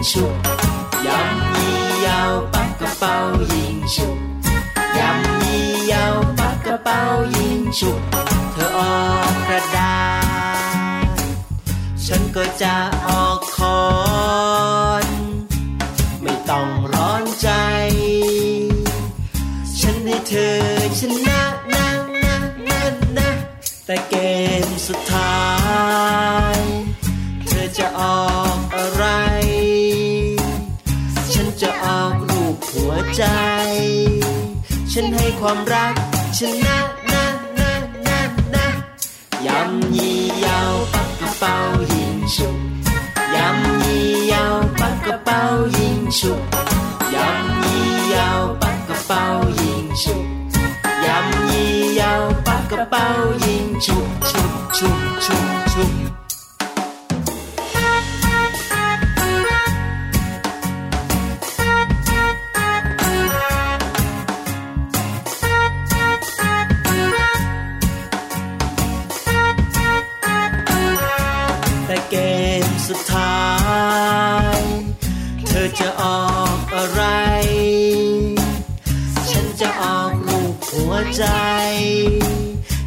ยิงฉุกยำยี่ยาวปักกระเป๋ รั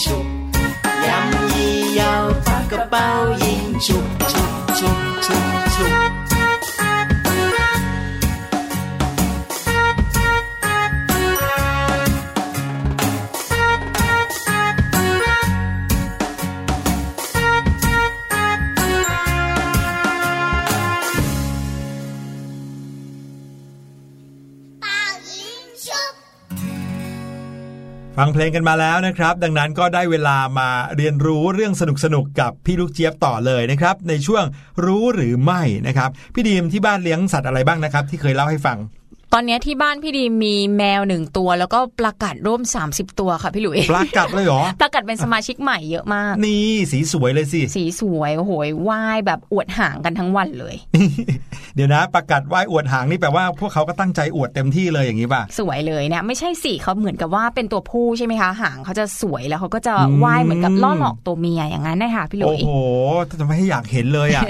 ยิงฉุบยำยี่ยา ฟังเพลงกันมาแล้วนะครับ ดังนั้นก็ได้เวลามาเรียนรู้เรื่องสนุกๆกับพี่ลูกเจี๊ยบต่อเลยนะครับ ในช่วงรู้หรือไม่นะครับ พี่ดีมที่บ้านเลี้ยงสัตว์อะไรบ้างนะครับ ที่เคยเล่าให้ฟัง ตอนเนี้ยที่บ้านพี่ดีมีแมวหนึ่งตัว แล้วก็ปลากัดร่วม 30 ตัวค่ะพี่หลุยปลากัดเลยเหรอปลากัดเป็นสมาชิกใหม่เยอะมาก นี่สีสวยเลยสิสีสวยโอ้โหยว่ายแบบอวดหางกันทั้งวันเลย เดี๋ยวนะประกัดว่ายอวดหางนี่แปลว่าพวกเขาก็ตั้งใจอวดเต็มที่เลยอย่างนี้ป่ะสวยเลยเนี่ยไม่ใช่สีเขาเหมือนกับว่าเป็นตัวผู้ใช่ไหมคะหางเขาจะสวยแล้วเขาก็จะอืมว่ายเหมือนกับล่อหลอกตัวเมียอย่างนั้นนะคะพี่หลุโอ้ยโหทำไมให้อยากเห็นเลยอะ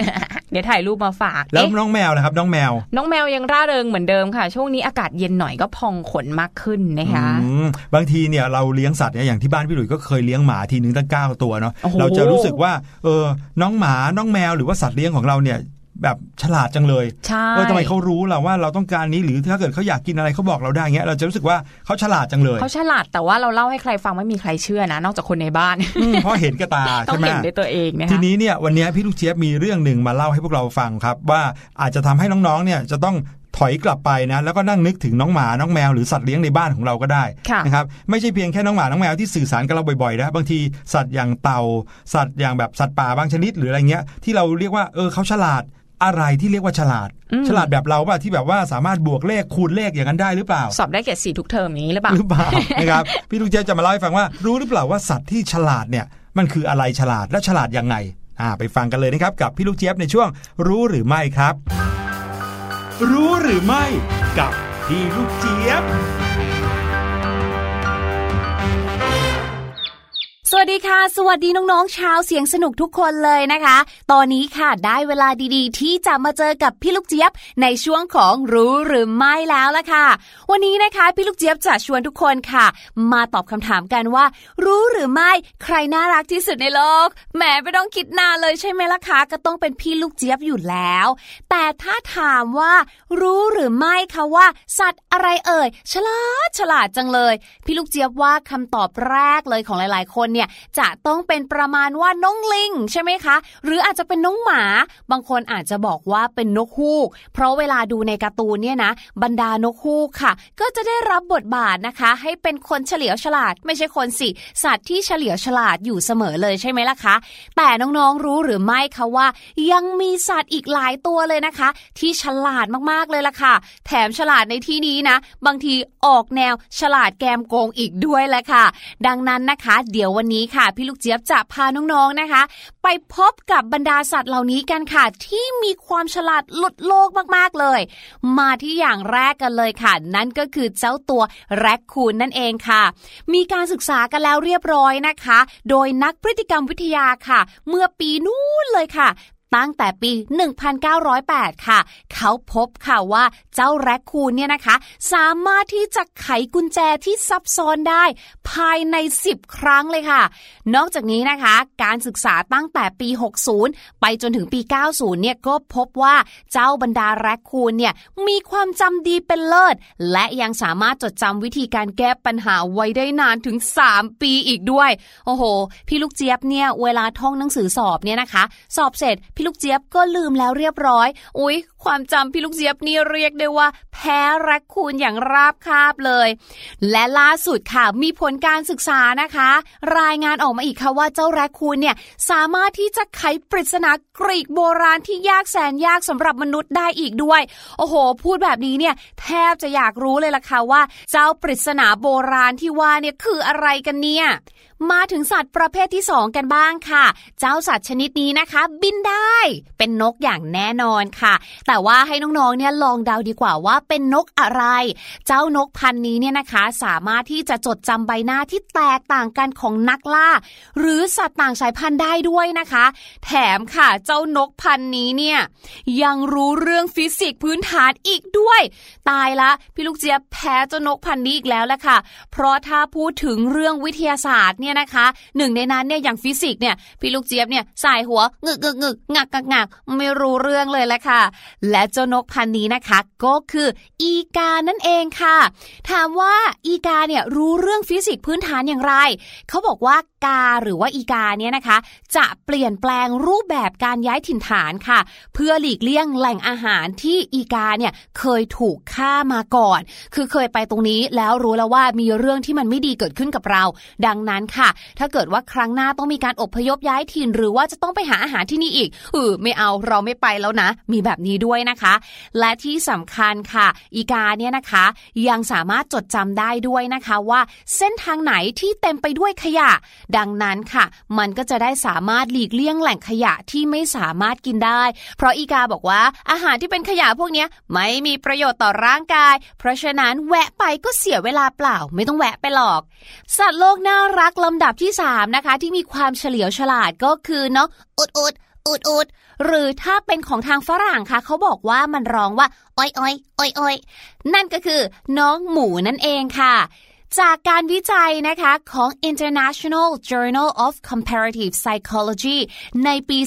เดี๋ยวถ่ายรูปมาฝากแล้วเอ๊ะน้องแมวนะครับ น้องแมว น้องแมวยังร่าเริงเหมือนเดิมค่ะ ช่วงนี้อากาศเย็นหน่อยก็พองขนมากขึ้นนะคะอืมบางทีเนี่ยเราเลี้ยงสัตว์เนี่ยอย่างที่บ้านพี่หลุยส์ก็เคยเลี้ยงหมาทีนึงตั้งเก้าตัวเนาะโอ้โหเราจะรู้สึกว่าเออน้องหมาน้องแมวหรือว่าสัตว์เลี้ยงของเราเนี่ย แบบฉลาดจังเลยใช่เออทำไมเขารู้ล่ะว่าเราต้องการนี้หรือถ้าเกิดเขาอยากกินอะไรเขาบอกเราได้เงี้ยเราจะรู้สึกว่าเขาฉลาดจังเลยเขาฉลาดแต่ว่าเราเล่าให้ใครฟังไม่มีใครเชื่อนะ นอกจากคนในบ้านอืมเพราะเห็นกับตาต้อใช่งไหมเห็นด้วยตัวเองนะคะทีนี้เนี่ยวันนี้พี่ลูกเจี๊ยบมีเรื่องหนึ่งมาเล่าให้พวกเราฟังครับ ว่าอาจจะทำให้น้องๆเนี่ยจะต้องถอยกลับไปนะแล้วก็นั่งนึกถึงน้องหมาน้องแมวหรือสัตว์เลี้ยงในบ้านของเราก็ได้ค่ะนะครับไม่ใช่เพียงแค่น้องหมาน้องแมวที่สื่อสารกับเราบ่อยๆนะบางทีสัตว์อย่างเต่า สัตว์อย่างแบบสัตว์ป่าบางชนิดหรืออะไรเงี้ยที่เราเรียกว่าเออเขาฉลาด อะไรที่เรียกว่าฉลาดอืมฉลาดแบบเราป่ะที่แบบว่าสามารถบวกเลขคูณเลขอย่างนั้นได้หรือเปล่า สอบได้เกรดสี่ทุกเทอมอย่างนี้หรือเปล่าหรือเปล่านะครับพี่ลูกเจี๊ยบจะมาเล่าให้ฟังว่ารู้หรือเปล่าว่าสัตว์ที่ฉลาดเนี่ยมันคืออะไรฉลาดและฉลาดยังไงอ่าไปฟังกันเลยนะครับกับพี่ลูกเจี๊ยบในช่วง รู้หรือไม่ครับ รู้หรือไม่กับพี่ลูกเจี๊ยบ สวัสดีค่ะ สวัสดีน้องๆ ชาวเสียงสนุกทุกคนเลยนะคะ ตอนนี้ค่ะได้เวลาดีๆ ที่จะมาเจอกับพี่ลูกเจี๊ยบในช่วงของรู้หรือไม่แล้วล่ะค่ะ วันนี้นะคะพี่ลูกเจี๊ยบจะชวนทุกคนค่ะ มาตอบคำถามกันว่า รู้หรือไม่ใครน่ารักที่สุดในโลกแหมไม่ต้องคิดนานเลยใช่ไหมล่ะคะก็ต้องเป็นพี่ลูกเจี๊ยบอยู่แล้ว แต่ถ้าถามว่า รู้หรือไม่คะว่า สัตว์อะไรเอ่ยฉลาดฉลาดจังเลย พี่ลูกเจี๊ยบว่าคำตอบแรกเลยของหลาย ๆ คนเนี่ยจะต้องเป็นประมาณว่าน้องลิงใช่ไหมคะ หรืออาจจะเป็นน้องหมา บางคนอาจจะบอกว่าเป็นนกฮูก เพราะเวลาดูในการ์ตูนเนี่ยนะ บรรดานกฮูกค่ะ ก็จะได้รับบทบาทนะคะ ให้เป็นคนเฉลียวฉลาด ไม่ใช่คนสิ สัตว์ที่เฉลียวฉลาดอยู่เสมอเลยใช่ไหมล่ะคะ แต่น้องๆรู้หรือไม่คะว่า ยังมีสัตว์อีกหลายตัวเลยนะคะ ที่ฉลาดมากๆเลยล่ะค่ะ แถมฉลาดในที่นี้นะ บางทีออกแนวฉลาดแกมโกงอีกด้วยแหละค่ะ ดังนั้นนะคะ เดี๋ยววันนี้ค่ะ พี่ลูกเจี๊ยบจะพาน้องๆนะคะ ไปพบกับบรรดาสัตว์เหล่านี้กันค่ะ ที่มีความฉลาดหลุดโลกมากๆเลย มาที่อย่างแรกกันเลยค่ะ นั่นก็คือเจ้าตัวแรคคูนนั่นเองค่ะ มีการศึกษากันแล้วเรียบร้อยนะคะ โดยนักพฤติกรรมวิทยาค่ะ เมื่อปีนู้นเลยค่ะ ตั้งแต่ปี 1908 ค่ะ เขาพบค่ะว่าเจ้าแรคคูนเนี่ยนะคะ สามารถที่จะไขกุญแจที่ซับซ้อนได้ ภายใน 10 ครั้งเลยค่ะ นอกจากนี้นะคะ การศึกษาตั้งแต่ปี 60 ไปจนถึงปี 90 เนี่ยก็พบว่าเจ้าบรรดาแรคคูนเนี่ยมีความจำดีเป็นเลิศ และยังสามารถจดจำวิธีการแก้ปัญหาไว้ได้นานถึง 3 ปีอีกด้วย โอ้โห พี่ลูกเจี๊ยบเนี่ยเวลาท่องหนังสือสอบเนี่ยนะคะ สอบเสร็จพี่ลูกเจี๊ยบก็ลืมแล้วเรียบร้อย อุ๊ยความจำพี่ลูกเจี๊ยบนี่เรียกได้ว่า แพ้แรคคูนอย่างราบคาบเลย และล่าสุดค่ะมีผลการศึกษานะคะ รายงานออกมาอีกค่ะว่าเจ้าแรคคูนเนี่ยสามารถที่จะไขปริศนากรีกโบราณที่ยากแสนยากสำหรับมนุษย์ได้อีกด้วย โอ้โห พูดแบบนี้เนี่ยแทบจะอยากรู้เลยล่ะค่ะว่า เจ้าปริศนาโบราณที่ว่าเนี่ยคืออะไรกันเนี่ยมาถึงสัตว์ประเภทที่ 2 กันบ้างค่ะ เจ้าสัตว์ชนิดนี้นะคะ บินได้ เป็นนกอย่างแน่นอนค่ะแต่ว่าให้น้องๆเนี่ยลองเดาดีกว่าว่าเป็นนกอะไร เจ้านกพันนี้เนี่ยนะคะ สามารถที่จะจดจำใบหน้าที่แตกต่างกันของนักล่า หรือสัตว์ต่างสายพันธุ์ได้ด้วยนะคะ แถมค่ะเจ้านกพันนี้เนี่ยยังรู้เรื่องฟิสิกส์พื้นฐานอีกด้วย ตายละพี่ลูกเจี๊ยบแพ้เจ้านกพันนี้อีกแล้วแหละค่ะ เพราะถ้าพูดถึงเรื่องวิทยาศาสตร์เนี่ยนะคะหนึ่งในนั้นเนี่ยอย่างฟิสิกส์เนี่ยพี่ลูกเจี๊ยบเนี่ยสายหัวงึกงึกงึกงักงักงักไม่รู้เรื่องเลยแหละค่ะและเจ้านกพันนี้นะคะ ก็คืออีกานั่นเองค่ะ ถามว่าอีกาเนี่ยรู้เรื่องฟิสิกส์พื้นฐานอย่างไร เขาบอกว่า กาหรือว่าอีกาเนี่ยนะคะ จะเปลี่ยนแปลงรูปแบบการย้ายถิ่นฐานค่ะ เพื่อหลีกเลี่ยงแหล่งอาหารที่อีกาเนี่ยเคยถูกฆ่ามาก่อน คือเคยไปตรงนี้แล้วรู้แล้วว่ามีเรื่องที่มันไม่ดีเกิดขึ้นกับเรา ดังนั้นค่ะ ถ้าเกิดว่าครั้งหน้าต้องมีการอพยพย้ายถิ่น หรือว่าจะต้องไปหาอาหารที่นี่อีกเออไม่เอาเราไม่ไปแล้วนะ มีแบบนี้ด้วยนะคะ และที่สำคัญค่ะ อีกาเนี่ยนะคะ ยังสามารถจดจำได้ด้วยนะคะว่า เส้นทางไหนที่เต็มไปด้วยขยะดังนั้นค่ะ มันก็จะได้สามารถหลีกเลี่ยงแหล่งขยะที่ไม่สามารถกินได้ เพราะอีกาบอกว่าอาหารที่เป็นขยะพวกนี้ไม่มีประโยชน์ต่อร่างกาย เพราะฉะนั้นแวะไปก็เสียเวลาเปล่า ไม่ต้องแวะไปหรอก สัตว์โลกน่ารักลำดับที่ 3 นะคะ ที่มีความเฉลียวฉลาดก็คือเนาะอุดอุดอุดอุดหรือถ้าเป็นของทางฝรั่งค่ะ เขาบอกว่ามันร้องว่าอ้อยอ้อยอ้อยอ้อยนั่นก็คือน้องหมูนั่นเองค่ะ จากการวิจัยนะคะของ International Journal of Comparative Psychology ในปี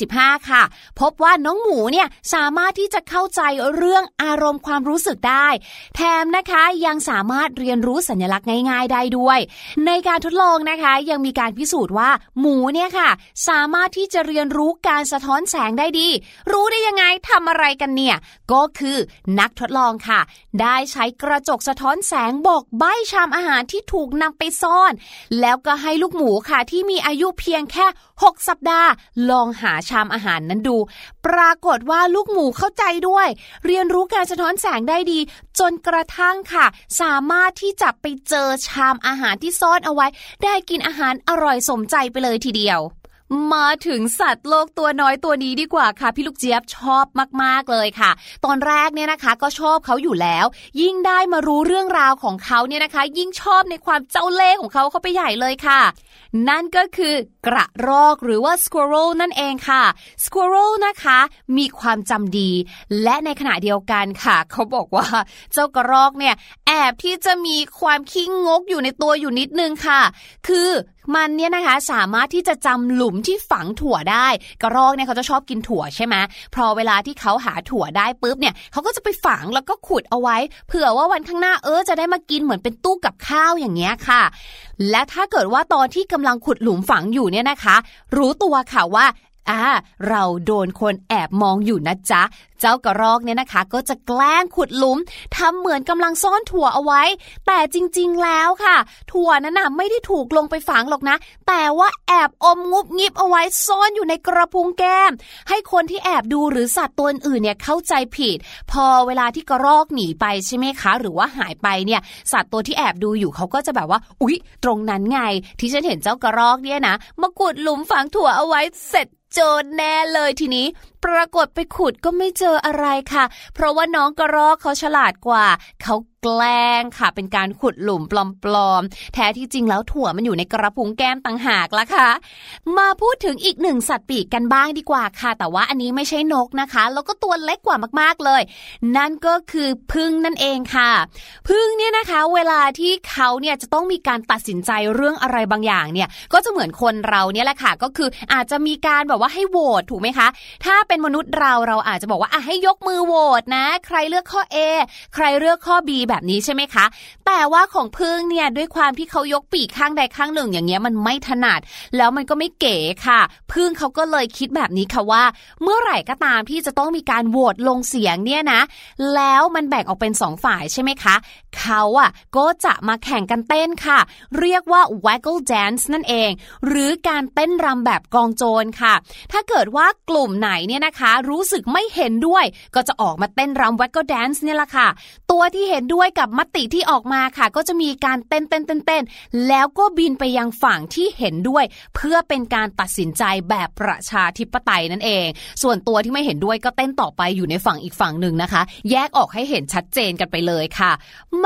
2015 ค่ะ พบว่าน้องหมูเนี่ยสามารถที่จะเข้าใจเรื่องอารมณ์ความรู้สึกได้ แถมนะคะยังสามารถเรียนรู้สัญลักษณ์ง่ายๆได้ด้วย ในการทดลองนะคะยังมีการพิสูจน์ว่าหมูเนี่ยค่ะ สามารถที่จะเรียนรู้การสะท้อนแสงได้ดี รู้ได้ยังไงทำอะไรกันเนี่ย ก็คือนักทดลองค่ะ ได้ใช้กระจกสะท้อนแสงบอกใบชามอาหารที่ถูกนำไปซ่อน แล้วก็ให้ลูกหมูค่ะที่มีอายุเพียงแค่ 6 สัปดาห์ ลองหาชามอาหารนั้นดู ปรากฏว่าลูกหมูเข้าใจด้วย เรียนรู้การสะท้อนแสงได้ดี จนกระทั่งค่ะ สามารถที่จะไปเจอชามอาหารที่ซ่อนเอาไว้ ได้กินอาหารอร่อยสมใจไปเลยทีเดียว มาถึงสัตว์โลกตัวน้อยตัวนี้ดีกว่าค่ะ พี่ลูกเจี๊ยบชอบมากๆเลยค่ะ ตอนแรกเนี่ยนะคะ ก็ชอบเขาอยู่แล้ว ยิ่งได้มารู้เรื่องราวของเขาเนี่ยนะคะ ยิ่งชอบในความเจ้าเล่ห์ของเขาเข้าไปใหญ่เลยค่ะ นั่นก็คือกระรอกหรือว่า squirrel นั่นเองค่ะ squirrel นะคะ มีความจำดี และในขณะเดียวกันค่ะ เขาบอกว่าเจ้ากระรอกเนี่ยแอบที่จะมีความขี้งกอยู่ในตัวอยู่นิดนึงค่ะ คือมันเนี่ยนะคะสามารถที่จะจำหลุมที่ฝังถั่วได้ กระรอกเนี่ยเขาจะชอบกินถั่วใช่ไหมพอเวลาที่เขาหาถั่วได้ปุ๊บเนี่ยเขาก็จะไปฝังแล้วก็ขุดเอาไว้ เผื่อว่าวันข้างหน้าเออจะได้มากินเหมือนเป็นตู้กับข้าวอย่างเงี้ยค่ะ และถ้าเกิดว่าตอนที่กำลังขุดหลุมฝังอยู่เนี่ยนะคะ รู้ตัวค่ะว่า อ่าเราโดนคนแอบมองอยู่นะจ๊ะ เจ้ากระรอกเนี่ยนะคะ ก็จะแกล้งขุดหลุมทำเหมือนกำลังซ่อนถั่วเอาไว้ แต่จริงๆแล้วค่ะ ถั่วนั้นน่ะไม่ได้ถูกลงไปฝังหรอกนะ แต่ว่าแอบอมงุบงิบเอาไว้ซ่อนอยู่ในกระพุ้งแก้ม ให้คนที่แอบดูหรือสัตว์ตัวอื่นเนี่ยเข้าใจผิด พอเวลาที่กระรอกหนีไปใช่ไหมคะ หรือว่าหายไปเนี่ย สัตว์ตัวที่แอบดูอยู่เขาก็จะแบบว่า อุ๊ย ตรงนั้นไง ที่ฉันเห็นเจ้ากระรอกเนี่ยนะมาขุดหลุมฝังถั่วเอาไว้เสร็จ โจรแน่เลยทีนี้ ปรากฏไปขุดก็ไม่เจออะไรค่ะ เพราะว่าน้องกระรอกเขาฉลาดกว่า เขา แกล้งค่ะ เป็นการขุดหลุมปลอมๆ แท้ที่จริงแล้วถั่วมันอยู่ในกระพุ้งแก้มต่างหากละค่ะ มาพูดถึงอีกหนึ่งสัตว์ปีกกันบ้างดีกว่าค่ะ แต่ว่าอันนี้ไม่ใช่นกนะคะ แล้วก็ตัวเล็กกว่ามากๆเลย นั่นก็คือพึ่งนั่นเองค่ะ พึ่งเนี่ยนะคะ เวลาที่เขาเนี่ยจะต้องมีการตัดสินใจเรื่องอะไรบางอย่างเนี่ย ก็จะเหมือนคนเราเนี่ยแหละค่ะ ก็คืออาจจะมีการแบบว่าให้โหวตถูกไหมคะ ถ้าเป็นมนุษย์เราเราอาจจะบอกว่าอะให้ยกมือโหวตนะ ใครเลือกข้อ A ใครเลือกข้อ B แแบบนี้ใช่ไหมคะ แต่ว่าของพึ่งเนี่ยด้วยความที่เขายกปีกข้างใดข้างหนึ่งอย่างเงี้ยมันไม่ถนัด แล้วมันก็ไม่เก๋ค่ะ พึ่งเขาก็เลยคิดแบบนี้ค่ะว่า เมื่อไหร่ก็ตามที่จะต้องมีการโหวตลงเสียงเนี่ยนะ แล้วมันแบ่งออกเป็นสองฝ่ายใช่ไหมคะเขาอะก็จะมาแข่งกันเต้นค่ะ เรียกว่า waggle dance นั่นเอง หรือการเต้นรำแบบกองโจรค่ะ ถ้าเกิดว่ากลุ่มไหนเนี่ยนะคะ รู้สึกไม่เห็นด้วย ก็จะออกมาเต้นรำ waggle dance เนี่ยละค่ะ ตัวที่เห็นด้วยกับมติที่ออกมาค่ะ ก็จะมีการเต้นเต้นเต้นเต้นแล้วก็บินไปยังฝั่งที่เห็นด้วย เพื่อเป็นการตัดสินใจแบบประชาธิปไตยนั่นเอง ส่วนตัวที่ไม่เห็นด้วยก็เต้นต่อไปอยู่ในฝั่งอีกฝั่งหนึ่งนะคะ แยกออกให้เห็นชัดเจนกันไปเลยค่ะ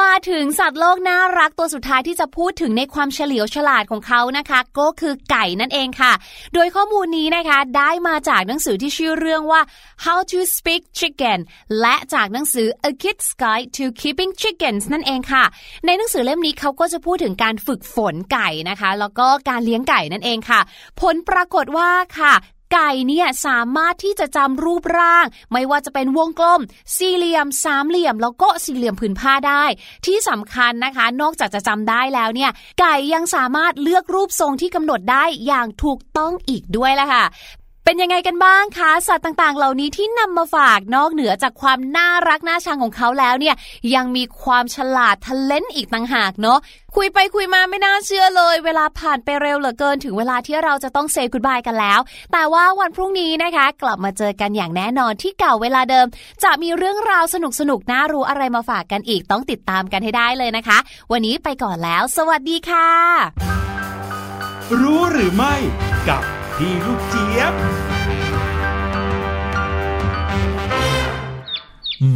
มาถึงสัตว์โลกน่ารักตัวสุดท้ายที่จะพูดถึงในความเฉลียวฉลาดของเขานะคะ ก็คือไก่นั่นเองค่ะ โดยข้อมูลนี้นะคะได้มาจากหนังสือที่ชื่อเรื่องว่า How to Speak Chicken และจากหนังสือ A Kid's Guide to Keeping Chickens นั่นเองค่ะ ในหนังสือเล่มนี้เขาก็จะพูดถึงการฝึกฝนไก่นะคะ แล้วก็การเลี้ยงไก่นั่นเองค่ะ ผลปรากฏว่าค่ะไก่เนี่ยสามารถที่จะจำรูปร่าง ไม่ว่าจะเป็นวงกลม สี่เหลี่ยม สามเหลี่ยม แล้วก็สี่เหลี่ยมผืนผ้าได้ ที่สำคัญนะคะ นอกจากจะจำได้แล้วเนี่ย ไก่ยังสามารถเลือกรูปทรงที่กำหนดได้อย่างถูกต้องอีกด้วยล่ะค่ะ เป็นยังไงกันบ้างคะสัตว์ต่างๆ เหล่านี้ที่นำมาฝากนอกเหนือจากความน่ารักน่าชังของเขาแล้วเนี่ยยังมีความฉลาดทะเลนอีกต่างหากเนาะคุยไปคุยมาไม่น่าเชื่อเลย เวลาผ่านไปเร็วเหลือเกินถึงเวลาที่เราจะต้องเซ y กุ d บายกันแล้ว แต่ว่าวันพรุ่งนี้นะคะ กลับมาเจอกันอย่างแน่นอนที่เก่าเวลาเดิม จะมีเรื่องราวสนุกๆน่ารู้อะไรมาฝากกันอีกต้องติดตามกันให้ได้เลยนะคะ วันนี้ไปก่อนแล้ว สวัสดีค่ะ รู้หรือไม่กับ พี่ลูกเจี๊ยบอื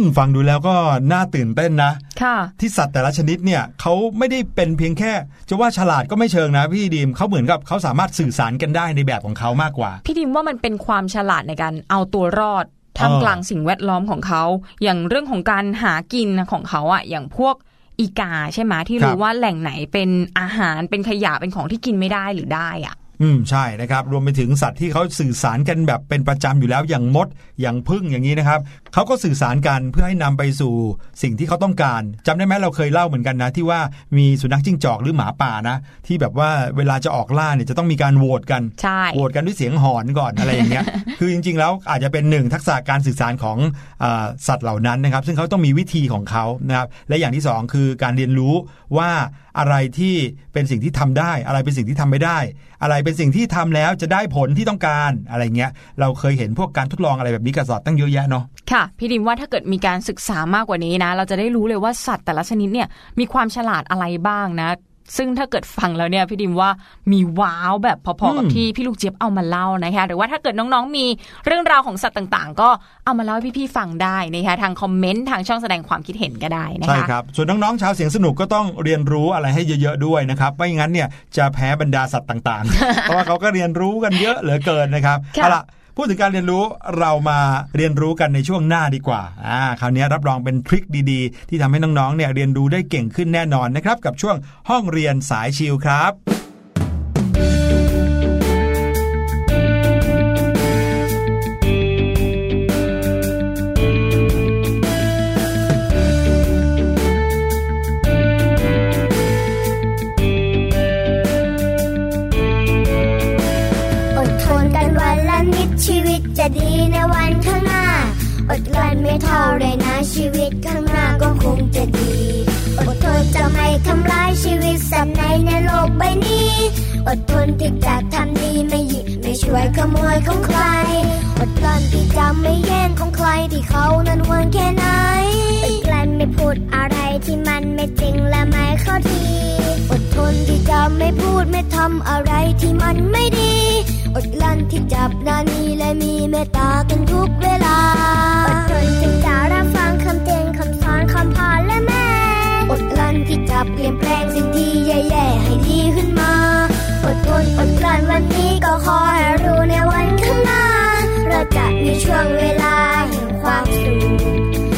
มฟังดูแล้วก็น่าตื่นเต้นนะ ค่ะ ที่สัตว์แต่ละชนิดเนี่ยเขาไม่ได้เป็นเพียงแค่ จะว่าฉลาดก็ไม่เชิงนะพี่ดีมเขาเหมือนกับเขาสามารถสื่อสารกันได้ในแบบของเขามากกว่า พี่ดิมว่ามันเป็นความฉลาดในการเอาตัวรอดท่ามกลางสิ่งแวดล้อมของเขา อย่างเรื่องของการหากินของเขาอะอย่างพวกอีกาใช่ไหมที่ครัรู้บว่าแหล่งไหนเป็นอาหารเป็นขยะเป็นของที่กินไม่ได้หรือได้อะ อืมใช่นะครับ รวมไปถึงสัตว์ที่เขาสื่อสารกันแบบเป็นประจำอยู่แล้วอย่างมดอย่างพึ่งอย่างนี้นะครับเขาก็สื่อสารกันเพื่อให้นำไปสู่สิ่งที่เขาต้องการจำได้ไหมเราเคยเล่าเหมือนกันนะ ที่ว่ามีสุนัขจิ้งจอกหรือหมาป่านะ ที่แบบว่าเวลาจะออกล่าเนี่ยจะต้องมีการโหวตกันใช่โหวตกันด้วยเสียงหอนก่อนอะไรอย่างเงี้ยคือจริง ๆ แล้วอาจจะเป็นหนึ่งทักษะการสื่อสารของอาสัตว์เหล่านั้นนะครับ ซึ่งเขาต้องมีวิธีของเขานะครับและอย่างที่สองคือการเรียนรู้ว่าอะไรที่เป็นสิ่งที่ทำได้ อะไรเป็นสิ่งที่ทำไม่ได้ อะไรเป็นสิ่งที่ทำแล้วจะได้ผลที่ต้องการอะไรเงี้ย เราเคยเห็นพวกการทดลองอะไรแบบนี้กับสัตว์ตั้งเยอะแยะเนาะค่ะพี่ดิมว่าถ้าเกิดมีการศึกษามากกว่านี้นะ เราจะได้รู้เลยว่าสัตว์แต่ละชนิดเนี่ยมีความฉลาดอะไรบ้างนะ ซึ่งถ้าเกิดฟังแล้วเนี่ยพี่ดิมว่ามีว้าวแบบพอๆกับอืมที่พี่ลูกเจี๊ยบเอามาเล่านะคะหรือว่าถ้าเกิดน้องๆมีเรื่องราวของสัตว์ต่างๆ ก็เอามาเล่าให้พี่ๆฟังได้นะคะทางคอมเมนต์ทางช่องแสดงความคิดเห็นก็ได้นะคะใช่ครับส่วนน้องๆชาวเสียงสนุกก็ต้องเรียนรู้อะไรให้เยอะๆด้วยนะครับไม่งั้นเนี่ยจะแพ้บรรดาสัตว์ต่างๆ เพราะว่าเขาก็เรียนรู้กันเยอะเหลือเกินนะครับค่ะเอาล่ะ พูดถึงการเรียนรู้เรามาเรียนรู้กันในช่วงหน้าดีกว่าอ่าคราวนี้รับรองเป็นทริคดีๆ ที่ทำให้น้องๆเนี่ยเรียนรู้ได้เก่งขึ้นแน่นอนนะครับกับช่วงห้องเรียนสายชิลครับ ดีในวันข้างหน้า อดกลั้นไม่เท่าไรนะชีวิตข้างหน้าก็คงจะดี อดทนจะไม่ทำร้ายชีวิตสัตว์ในในโลกใบนี้ อดทนที่จะทำดีไม่หยิบไม่ช่วยขโมยของใคร อดกลั้นที่จะไม่แย่งของใครที่เขานั้นหวงแค่ไหนอดกลั้นไม่พูดอะไรที่มันไม่จริงและไม่เข้าทีอดทนที่จะไม่พูดไม่ทำอะไรที่มันไม่ดี อดลั้นที่จับนานีและมีเมตตากันทุกเวลา อดทนที่จะรับฟังคำเตือนคำสอนคำพาและแม่ อดกลั้นที่จะเปลี่ยนแปลงสิ่งที่แย่ๆให้ดีขึ้นมา อดทนอดกลั้นวันนี้ก็ขอให้รู้ในวันข้างหน้า เราจะมีช่วงเวลาแห่งความสุข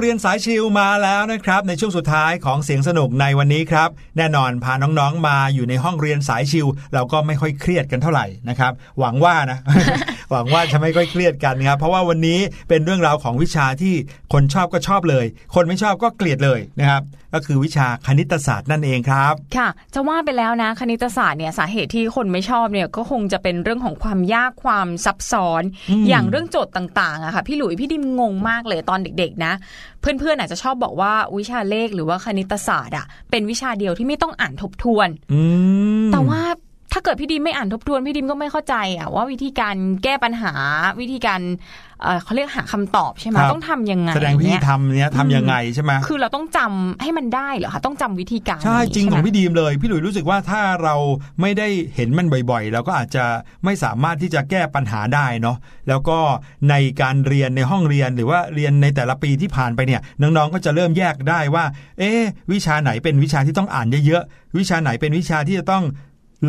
เรียนสายชิลมาแล้วนะครับ ในช่วงสุดท้ายของเสียงสนุกในวันนี้ครับ แน่นอนพาน้องๆมาอยู่ในห้องเรียนสายชิลเราก็ไม่ค่อยเครียดกันเท่าไหร่นะครับ หวังว่านะ หวังว่าจะไม่ค่อยเครียดกันครับเพราะว่าวันนี้เป็นเรื่องราวของวิชาที่คนชอบก็ชอบเลย คนไม่ชอบก็เกลียดเลยนะครับก็คือวิชาคณิตศาสตร์นั่นเองครับ ค่ะ จะว่าไปแล้วนะคณิตศาสตร์เนี่ยสาเหตุที่คนไม่ชอบเนี่ยก็คงจะเป็นเรื่องของความยากความซับซ้อนอืมอย่างเรื่องโจทย์ต่างๆอะค่ะพี่หลุยพี่ดิมงงมากเลยตอนเด็กๆนะ เพื่อนๆอาจจะชอบบอกว่าวิชาเลขหรือว่าคณิตศาสตร์อะเป็นวิชาเดียวที่ไม่ต้องอ่านทบทวนอืมแต่ว่า ถ้าเกิดพี่ดิมไม่อ่านทบทวนพี่ดิมก็ไม่เข้าใจอะว่าวิธีการแก้ปัญหาวิธีการเอ่อเขาเรียกหาคำตอบใช่ไหมครับต้องทำยังไงแสดงวิธีเนี่ยทำเนี้ยทำยังไงใช่ไหมคือเราต้องจำให้มันได้เหรอคะต้องจำวิธีการใช่จริงไหมของพี่ดีมเลย พี่หลุยรู้สึกว่าถ้าเราไม่ได้เห็นมันบ่อยๆ เราก็อาจจะไม่สามารถที่จะแก้ปัญหาได้เนาะแล้วก็ในการเรียนในห้องเรียนหรือว่าเรียนในแต่ละปีที่ผ่านไปเนี่ยน้องๆก็จะเริ่มแยกได้ว่า เอ๊ะวิชาไหนเป็นวิชาที่ต้องอ่านเยอะๆวิชาไหนเป็นวิชาที่จะต้อง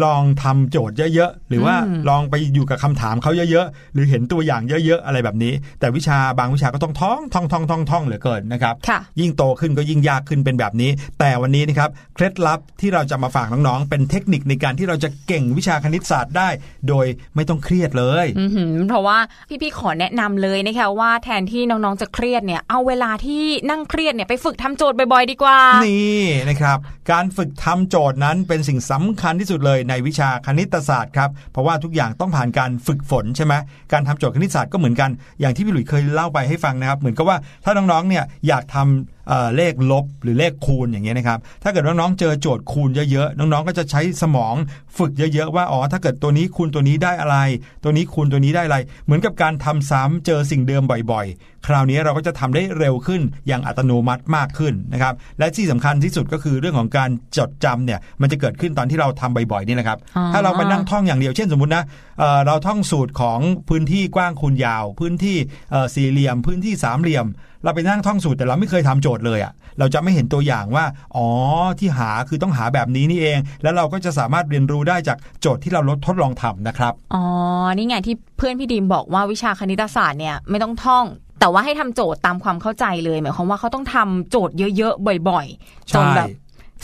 ลองทำโจทย์เยอะๆ หรือว่าอืมลองไปอยู่กับคำถามเขาเยอะๆ หรือเห็นตัวอย่างเยอะๆ อะไรแบบนี้ แต่วิชาบางวิชาก็ต้องท่องท่องท่องท่องท่องเหลือเกินนะครับค่ะยิ่งโตขึ้นก็ยิ่งยากขึ้นเป็นแบบนี้ แต่วันนี้นะครับเคล็ดลับที่เราจะมาฝากน้องๆ เป็นเทคนิคในการที่เราจะเก่งวิชาคณิตศาสตร์ได้ โดยไม่ต้องเครียดเลยอือหือเพราะว่าพี่ๆขอแนะนำเลยนะคะว่าแทนที่น้องๆจะเครียดเนี่ยเอาเวลาที่นั่งเครียดเนี่ยไปฝึกทำโจทย์บ่อยๆ ดีกว่า นี่นะครับ การฝึกทำโจทย์นั้นเป็นสิ่งสำคัญที่สุดเลยในวิชาคณิตศาสตร์ครับเพราะว่าทุกอย่างต้องผ่านการฝึกฝนใช่ไหมการทำโจทย์คณิตศาสตร์ก็เหมือนกันอย่างที่พี่หลุยเคยเล่าไปให้ฟังนะครับ เหมือนกับว่าถ้าน้องๆเนี่ยอยากทำ เอ่อเลขลบหรือเลขคูณอย่างเงี้ยนะครับ ถ้าเกิดว่าน้องเจอโจทย์คูณเยอะๆ น้องๆก็จะใช้สมองฝึกเยอะๆว่าอ๋อถ้าเกิดตัวนี้คูณตัวนี้ได้อะไร ตัวนี้คูณตัวนี้ได้อะไร เหมือนกับการทำซ้ำเจอสิ่งเดิมบ่อยๆ คราวนี้เราก็จะทำได้เร็วขึ้นอย่างอัตโนมัติมากขึ้นนะครับ และที่สำคัญที่สุดก็คือเรื่องของการจดจำเนี่ยมันจะเกิดขึ้นตอนที่เราทำบ่อยๆนี่แหละครับอ๋อถ้าเราไปนั่งท่องอย่างเดียวเช่นสมมตินะเอ่อเราท่องสูตรของพื้นที่กว้างคูณยาว พื้นที่เอ่อสี่เหลี่ยม พื้นที่สามเหลี่ยม เราไปนั่งท่องสูตรแต่เราไม่เคยทำโจทย์เลยอะ่ะ เราจะไม่เห็นตัวอย่างว่า อ๋อที่หาคือต้องหาแบบนี้นี่เอง แล้วเราก็จะสามารถเรียนรู้ได้จากโจทย์ที่เราลดทดลองทำนะครับ อ๋อ นี่ไงที่เพื่อนพี่ดีมบอกว่าวิชาคณิตศาสตร์เนี่ยไม่ต้องท่องแต่ว่าให้ทำโจทย์ตามความเข้าใจเลยหมายความว่าเขาต้องทำโจทย์เยอะๆบ่อยๆใช่จนแบบ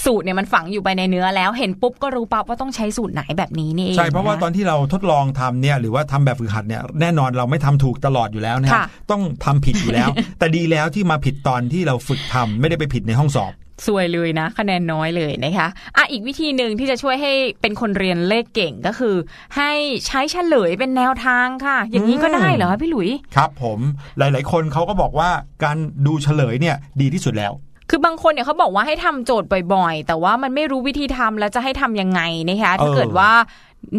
สูตรเนี่ยมันฝังอยู่ไปในเนื้อแล้วเห็นปุ๊บก็รู้ปั๊บว่าต้องใช้สูตรไหนแบบนี้นี่เองใช่เพราะว่าคตอนที่เราทดลองทำเนี่ยหรือว่าทำแบบฝึกหัดเนี่ยแน่นอนเราไม่ทำถูกตลอดอยู่แล้วนะฮะค่ะต้องทำผิดอยู่แล้ว แต่ดีแล้วที่มาผิดตอนที่เราฝึกทำไม่ได้ไปผิดในห้องสอบสวยเลยนะคะแนนน้อยเลยนะคะอะอีกวิธีหนึ่งที่จะช่วยให้เป็นคนเรียนเลขเก่งก็คือ ให้ใช้เฉลยเป็นแนวทางค่ะ อย่างนี้ก็ได้เหรอคะพี่หลุย ครับผมหลาย ๆ คนเขาก็บอกว่าการดูเฉลยเนี่ยดีที่สุดแล้ว คือบางคนเนี่ยเขาบอกว่าให้ทำโจทย์บ่อยๆ แต่ว่ามันไม่รู้วิธีทำแล้วจะให้ทำยังไงนะคะถ้าเกิดว่า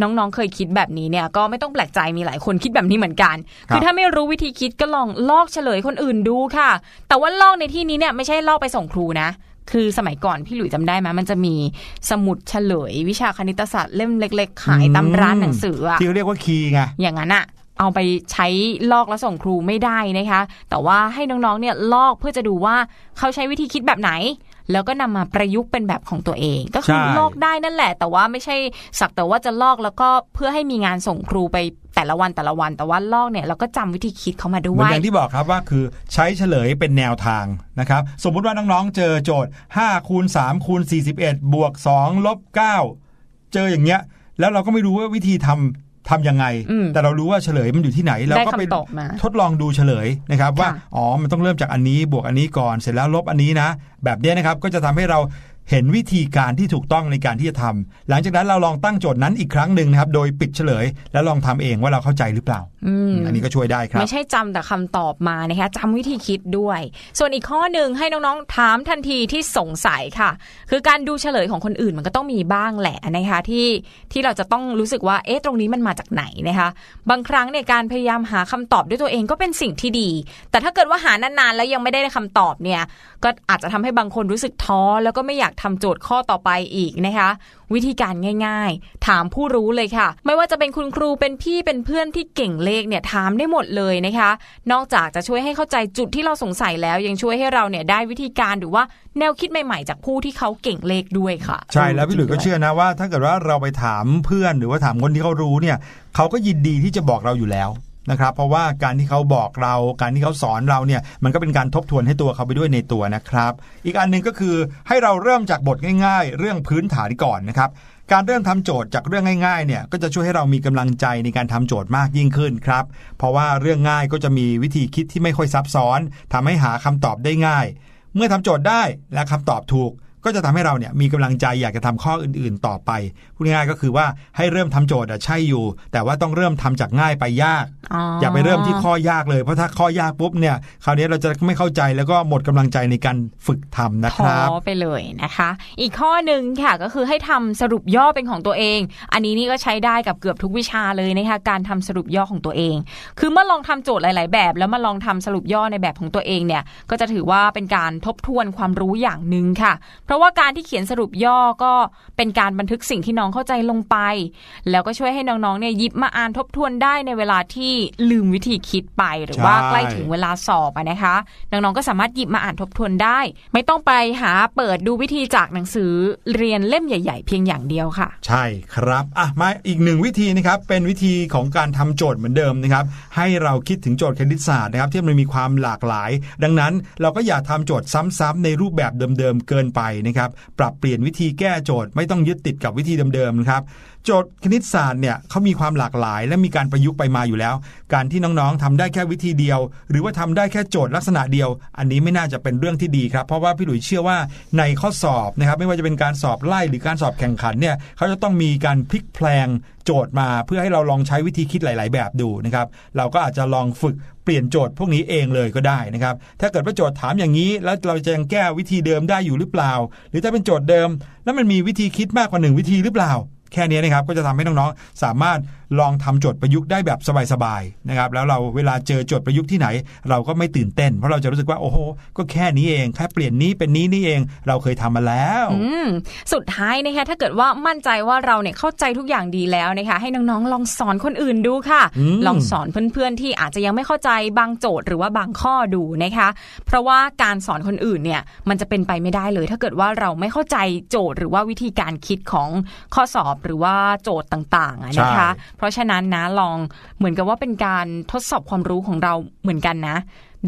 น้องๆ เคยคิดแบบนี้เนี่ย ก็ไม่ต้องแปลกใจมีหลายคนคิดแบบนี้เหมือนกันครับคือถ้าไม่รู้วิธีคิดก็ลองลอกเฉลยคนอื่นดูค่ะ แต่ว่าลอกในที่นี้เนี่ยไม่ใช่ลอกไปส่งครูนะคือสมัยก่อนพี่หลุยจำได้ไหมมันจะมีสมุดเฉลย วิชาคณิตศาสตร์เล่มเล็ก ๆ ขายตามร้านหนังสืออะที่เขาเรียกว่าคีย์ไงอย่างนั้นอะ เอาไปใช้ลอกแล้วส่งครูไม่ได้นะคะ แต่ว่าให้น้องๆเนี่ยลอกเพื่อจะดูว่าเขาใช้วิธีคิดแบบไหน แล้วก็นำมาประยุกต์เป็นแบบของตัวเอง ก็คือลอกได้นั่นแหละ แต่ว่าไม่ใช่สักแต่ว่าจะลอกแล้วก็เพื่อให้มีงานส่งครูไปแต่ละวันแต่ละวันแต่ว่าลอกเนี่ยเราก็จำวิธีคิดเขามาด้เหวมือนยอย่างที่บอกครับว่าคือใช้เฉลยเป็นแนวทางนะครับ สมมุติว่าน้องๆเจอโจทย์5คูณ3คูณ41บวก2ลบ9เจออย่างเงี้ยแล้วเราก็ไม่รู้ว่าวิธีทำ ทำยังไงอืมแต่เรารู้ว่าเฉลยมันอยู่ที่ไหน เราก็ไปได้คำตอบมาทดลองดูเฉลยนะครับ ว่าค่ะอ๋อมันต้องเริ่มจากอันนี้บวกอันนี้ก่อนเสร็จแล้วลบอันนี้นะ แบบเนี้ยนะครับก็จะทำให้เรา เห็นวิธีการที่ถูกต้องในการที่จะทำหลังจากนั้นเราลองตั้งโจทย์นั้นอีกครั้งหนึ่งนะครับ โดยปิดเฉลย แล้วลองทำเองว่าเราเข้าใจหรือเปล่าอืมอันนี้ก็ช่วยได้ครับ ไม่ใช่จำแต่คำตอบมานะคะจำวิธีคิดด้วย ส่วนอีกข้อหนึ่งให้น้องๆถามทันทีที่สงสัยค่ะ คือการดูเฉลยของคนอื่นมันก็ต้องมีบ้างแหละนะคะที่ที่เราจะต้องรู้สึกว่าเอ๊ะตรงนี้มันมาจากไหนนะคะ บางครั้งในยการพยายามหาคำตอบด้วยตัวเองก็เป็นสิ่งที่ดี แต่ถ้าเกิดว่าหานานๆแล้วยังไม่ได้คำตอบเนี่ย ก็อาจจะทำให้บางคนรู้สึกท้อแล้วก็ไม่อยากทำโจทย์ข้อต่อไปอีกนะคะ วิธีการง่าย ๆ ถามผู้รู้เลยค่ะ ไม่ว่าจะเป็นคุณครูเป็นพี่เป็นเพื่อนที่เก่งเลขเนี่ยถามได้หมดเลยนะคะ นอกจากจะช่วยให้เข้าใจจุดที่เราสงสัยแล้วยังช่วยให้เราเนี่ยได้วิธีการหรือว่าแนวคิดใหม่ๆ จากผู้ที่เขาเก่งเลขด้วยค่ะ ใช่แล้วพี่หลุยก็เชื่อนะว่า ถ้าเกิดว่าเราไปถามเพื่อนหรือว่าถามคนที่เขารู้เนี่ยเขาก็ยินดีที่จะบอกเราอยู่แล้ว นะครับ เพราะว่าการที่เขาบอกเรา การที่เขาสอนเราเนี่ยมันก็เป็นการทบทวนให้ตัวเขาไปด้วยในตัวนะครับ อีกอันหนึ่งก็คือให้เราเริ่มจากบทง่ายๆ เรื่องพื้นฐานก่อนนะครับการเริ่มทำโจทย์จากเรื่องง่ายๆเนี่ยก็จะช่วยให้เรามีกำลังใจในการทำโจทย์มากยิ่งขึ้นครับ เพราะว่าเรื่องง่ายก็จะมีวิธีคิดที่ไม่ค่อยซับซ้อนทำให้หาคำตอบได้ง่าย เมื่อทำโจทย์ได้และคำตอบถูก ก็จะทำให้เราเนี่ยมีกำลังใจอยากจะทำข้ออื่นๆต่อไปพูดง่ายๆก็คือว่าให้เริ่มทำโจทย์อะใช่อยู่ แต่ว่าต้องเริ่มทำจากง่ายไปยากอ๋อออย่าไปเริ่มที่ข้อยากเลยเพราะถ้าข้อยากปุ๊บเนี่ยคราวนี้เราจะไม่เข้าใจแล้วก็หมดกำลังใจในการฝึกทำนะคท้อรับไปเลยนะคะ อีกข้อหนึ่งค่ะก็คือให้ทำสรุปย่อเป็นของตัวเอง อันนี้นี่ก็ใช้ได้กับเกือบทุกวิชาเลยนะคะการทำสรุปย่อของตัวเอง คือเมื่อลองทำโจทย์หลาย ๆ แบบ แล้วมาลองทำสรุปย่อในแบบของตัวเองเนี่ยก็จะถือว่าเป็นการทบทวนความรู้อย่างหนึ่งค่ะเพราราะว่าการที่เขียนสรุปย่อก็เป็นการบันทึกสิ่งที่น้องเข้าใจลงไป แล้วก็ช่วยให้น้องๆเนี่ยยิบมาอ่านทบทวนได้ในเวลาที่ลืมวิธีคิดไปหรือว่าใกล้ถึงเวลาสอบนะคะ น้องๆก็สามารถหยิบมาอ่านทบทวนได้ ไม่ต้องไปหาเปิดดูวิธีจากหนังสือเรียนเล่มใหญ่ ๆ เพียงอย่างเดียวค่ะ ใช่ครับอะมาอีกหนึ่งวิธีนะครับเป็นวิธีของการทำโจทย์เหมือนเดิมนะครับ ให้เราคิดถึงโจทย์คณิตศาสตร์นะครับที่มันมีความหลากหลาย ดังนั้นเราก็อย่าทำโจทย์ซ้ำๆในรูปแบบเดิมๆเกินไปนะครับปรับเปลี่ยนวิธีแก้โจทย์ไม่ต้องยึดติดกับวิธีเดิมๆนะครับ โจทย์คณิตศาสตร์เนี่ยเขามีความหลากหลาย และมีการประยุกต์ไปมาอยู่แล้ว การที่น้องๆทำได้แค่วิธีเดียว หรือว่าทำได้แค่โจทย์ลักษณะเดียว อันนี้ไม่น่าจะเป็นเรื่องที่ดีครับเพราะว่าพี่หลุยเชื่อว่าในข้อสอบนะครับไม่ว่าจะเป็นการสอบไล่หรือการสอบแข่งขันเนี่ยเขาจะต้องมีการพลิกแพลงโจทย์มาเพื่อให้เราลองใช้วิธีคิดหลาย ๆ แบบดูนะครับเราก็อาจจะลองฝึกเปลี่ยนโจทย์พวกนี้เองเลยก็ได้นะครับถ้าเกิดว่าโจทย์ถามอย่างนี้ แล้วเราจะยังแก้วิธีเดิมได้อยู่หรือเปล่า หรือถ้าเป็นโจทย์เดิม แล้วมันมีวิธีคิดมากกว่าหนึ่งวิธีหรือเปล่า แค่นี้นะครับก็จะทำให้น้องๆสามารถลองทำโจทย์ประยุกต์ได้แบบสบายๆนะครับแล้วเราเวลาเจอโจทย์ประยุกต์ที่ไหน เราก็ไม่ตื่นเต้น เพราะเราจะรู้สึกว่าโอ้โหก็แค่นี้เองแค่เปลี่ยนนี้เป็นนี้นี่เองเราเคยทำมาแล้วอืมสุดท้ายนะคะถ้าเกิดว่ามั่นใจว่าเราเนี่ยเข้าใจทุกอย่างดีแล้วนะคะให้น้องๆลองสอนคนอื่นดูค่ะอืมลองสอนเพื่อนๆที่อาจจะยังไม่เข้าใจบางโจทย์หรือว่าบางข้อดูนะคะ เพราะว่าการสอนคนอื่นเนี่ยมันจะเป็นไปไม่ได้เลย ถ้าเกิดว่าเราไม่เข้าใจโจทย์หรือว่าวิธีการคิดของข้อสอบหรือว่าโจทย์ต่างๆอะนะคะเพราะฉะนั้นนะลองเหมือนกับว่าเป็นการทดสอบความรู้ของเราเหมือนกันนะ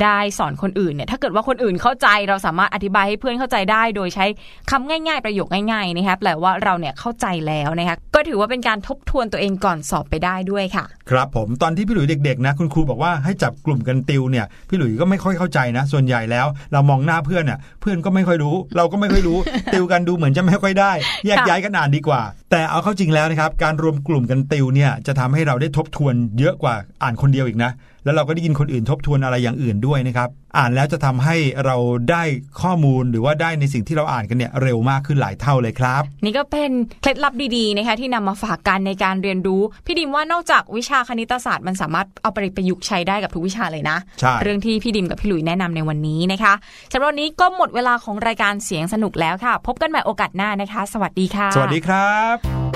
ได้สอนคนอื่นเนี่ยถ้าเกิดว่าคนอื่นเข้าใจเราสามารถอธิบายให้เพื่อนเข้าใจได้ โดยใช้คำง่าย ๆ ประโยคง่ายๆนะคะแปลว่าเราเนี่ยเข้าใจแล้วนะคะก็ถือว่าเป็นการทบทวนตัวเองก่อนสอบไปได้ด้วยค่ะ ครับผมตอนที่พี่หลุยเด็กๆนะคุณครูบอกว่าให้จับกลุ่มกันติวเนี่ยพี่หลุยก็ไม่ค่อยเข้าใจนะ ส่วนใหญ่แล้ว เรามองหน้าเพื่อนเนี่ยเพื่อนก็ไม่ค่อยรู้ เราก็ไม่ค่อยรู้ ติวกันดูเหมือนจะไม่ค่อยได้แยกย้ายกันอ่านดีกว่า แต่เอาเข้าจริงแล้วนะครับการรวมกลุ่มกันติวเนี่ยจะทำให้เราได้ทบทวนเยอะกว่าอ่านคนเดียวอีกนะ แล้วเราก็ได้ยินคนอื่นทบทวนอะไรอย่างอื่นด้วยนะครับ อ่านแล้วจะทำให้เราได้ข้อมูลหรือว่าได้ในสิ่งที่เราอ่านกันเนี่ยเร็วมากขึ้นหลายเท่าเลยครับ นี่ก็เป็นเคล็ดลับดีๆนะคะที่นำมาฝากกันในการเรียนรู้ พี่ดิมว่านอกจากวิชาคณิตศาสตร์มันสามารถเอาไปประยุกต์ใช้ได้กับทุกวิชาเลยนะใช่เรื่องที่พี่ดิมกับพี่หลุยแนะนำในวันนี้นะคะสำหรับวันนี้ก็หมดเวลาของรายการเสียงสนุกแล้วค่ะ พบกันใหม่โอกาสหน้านะคะ สวัสดีค่ะ สวัสดีครับ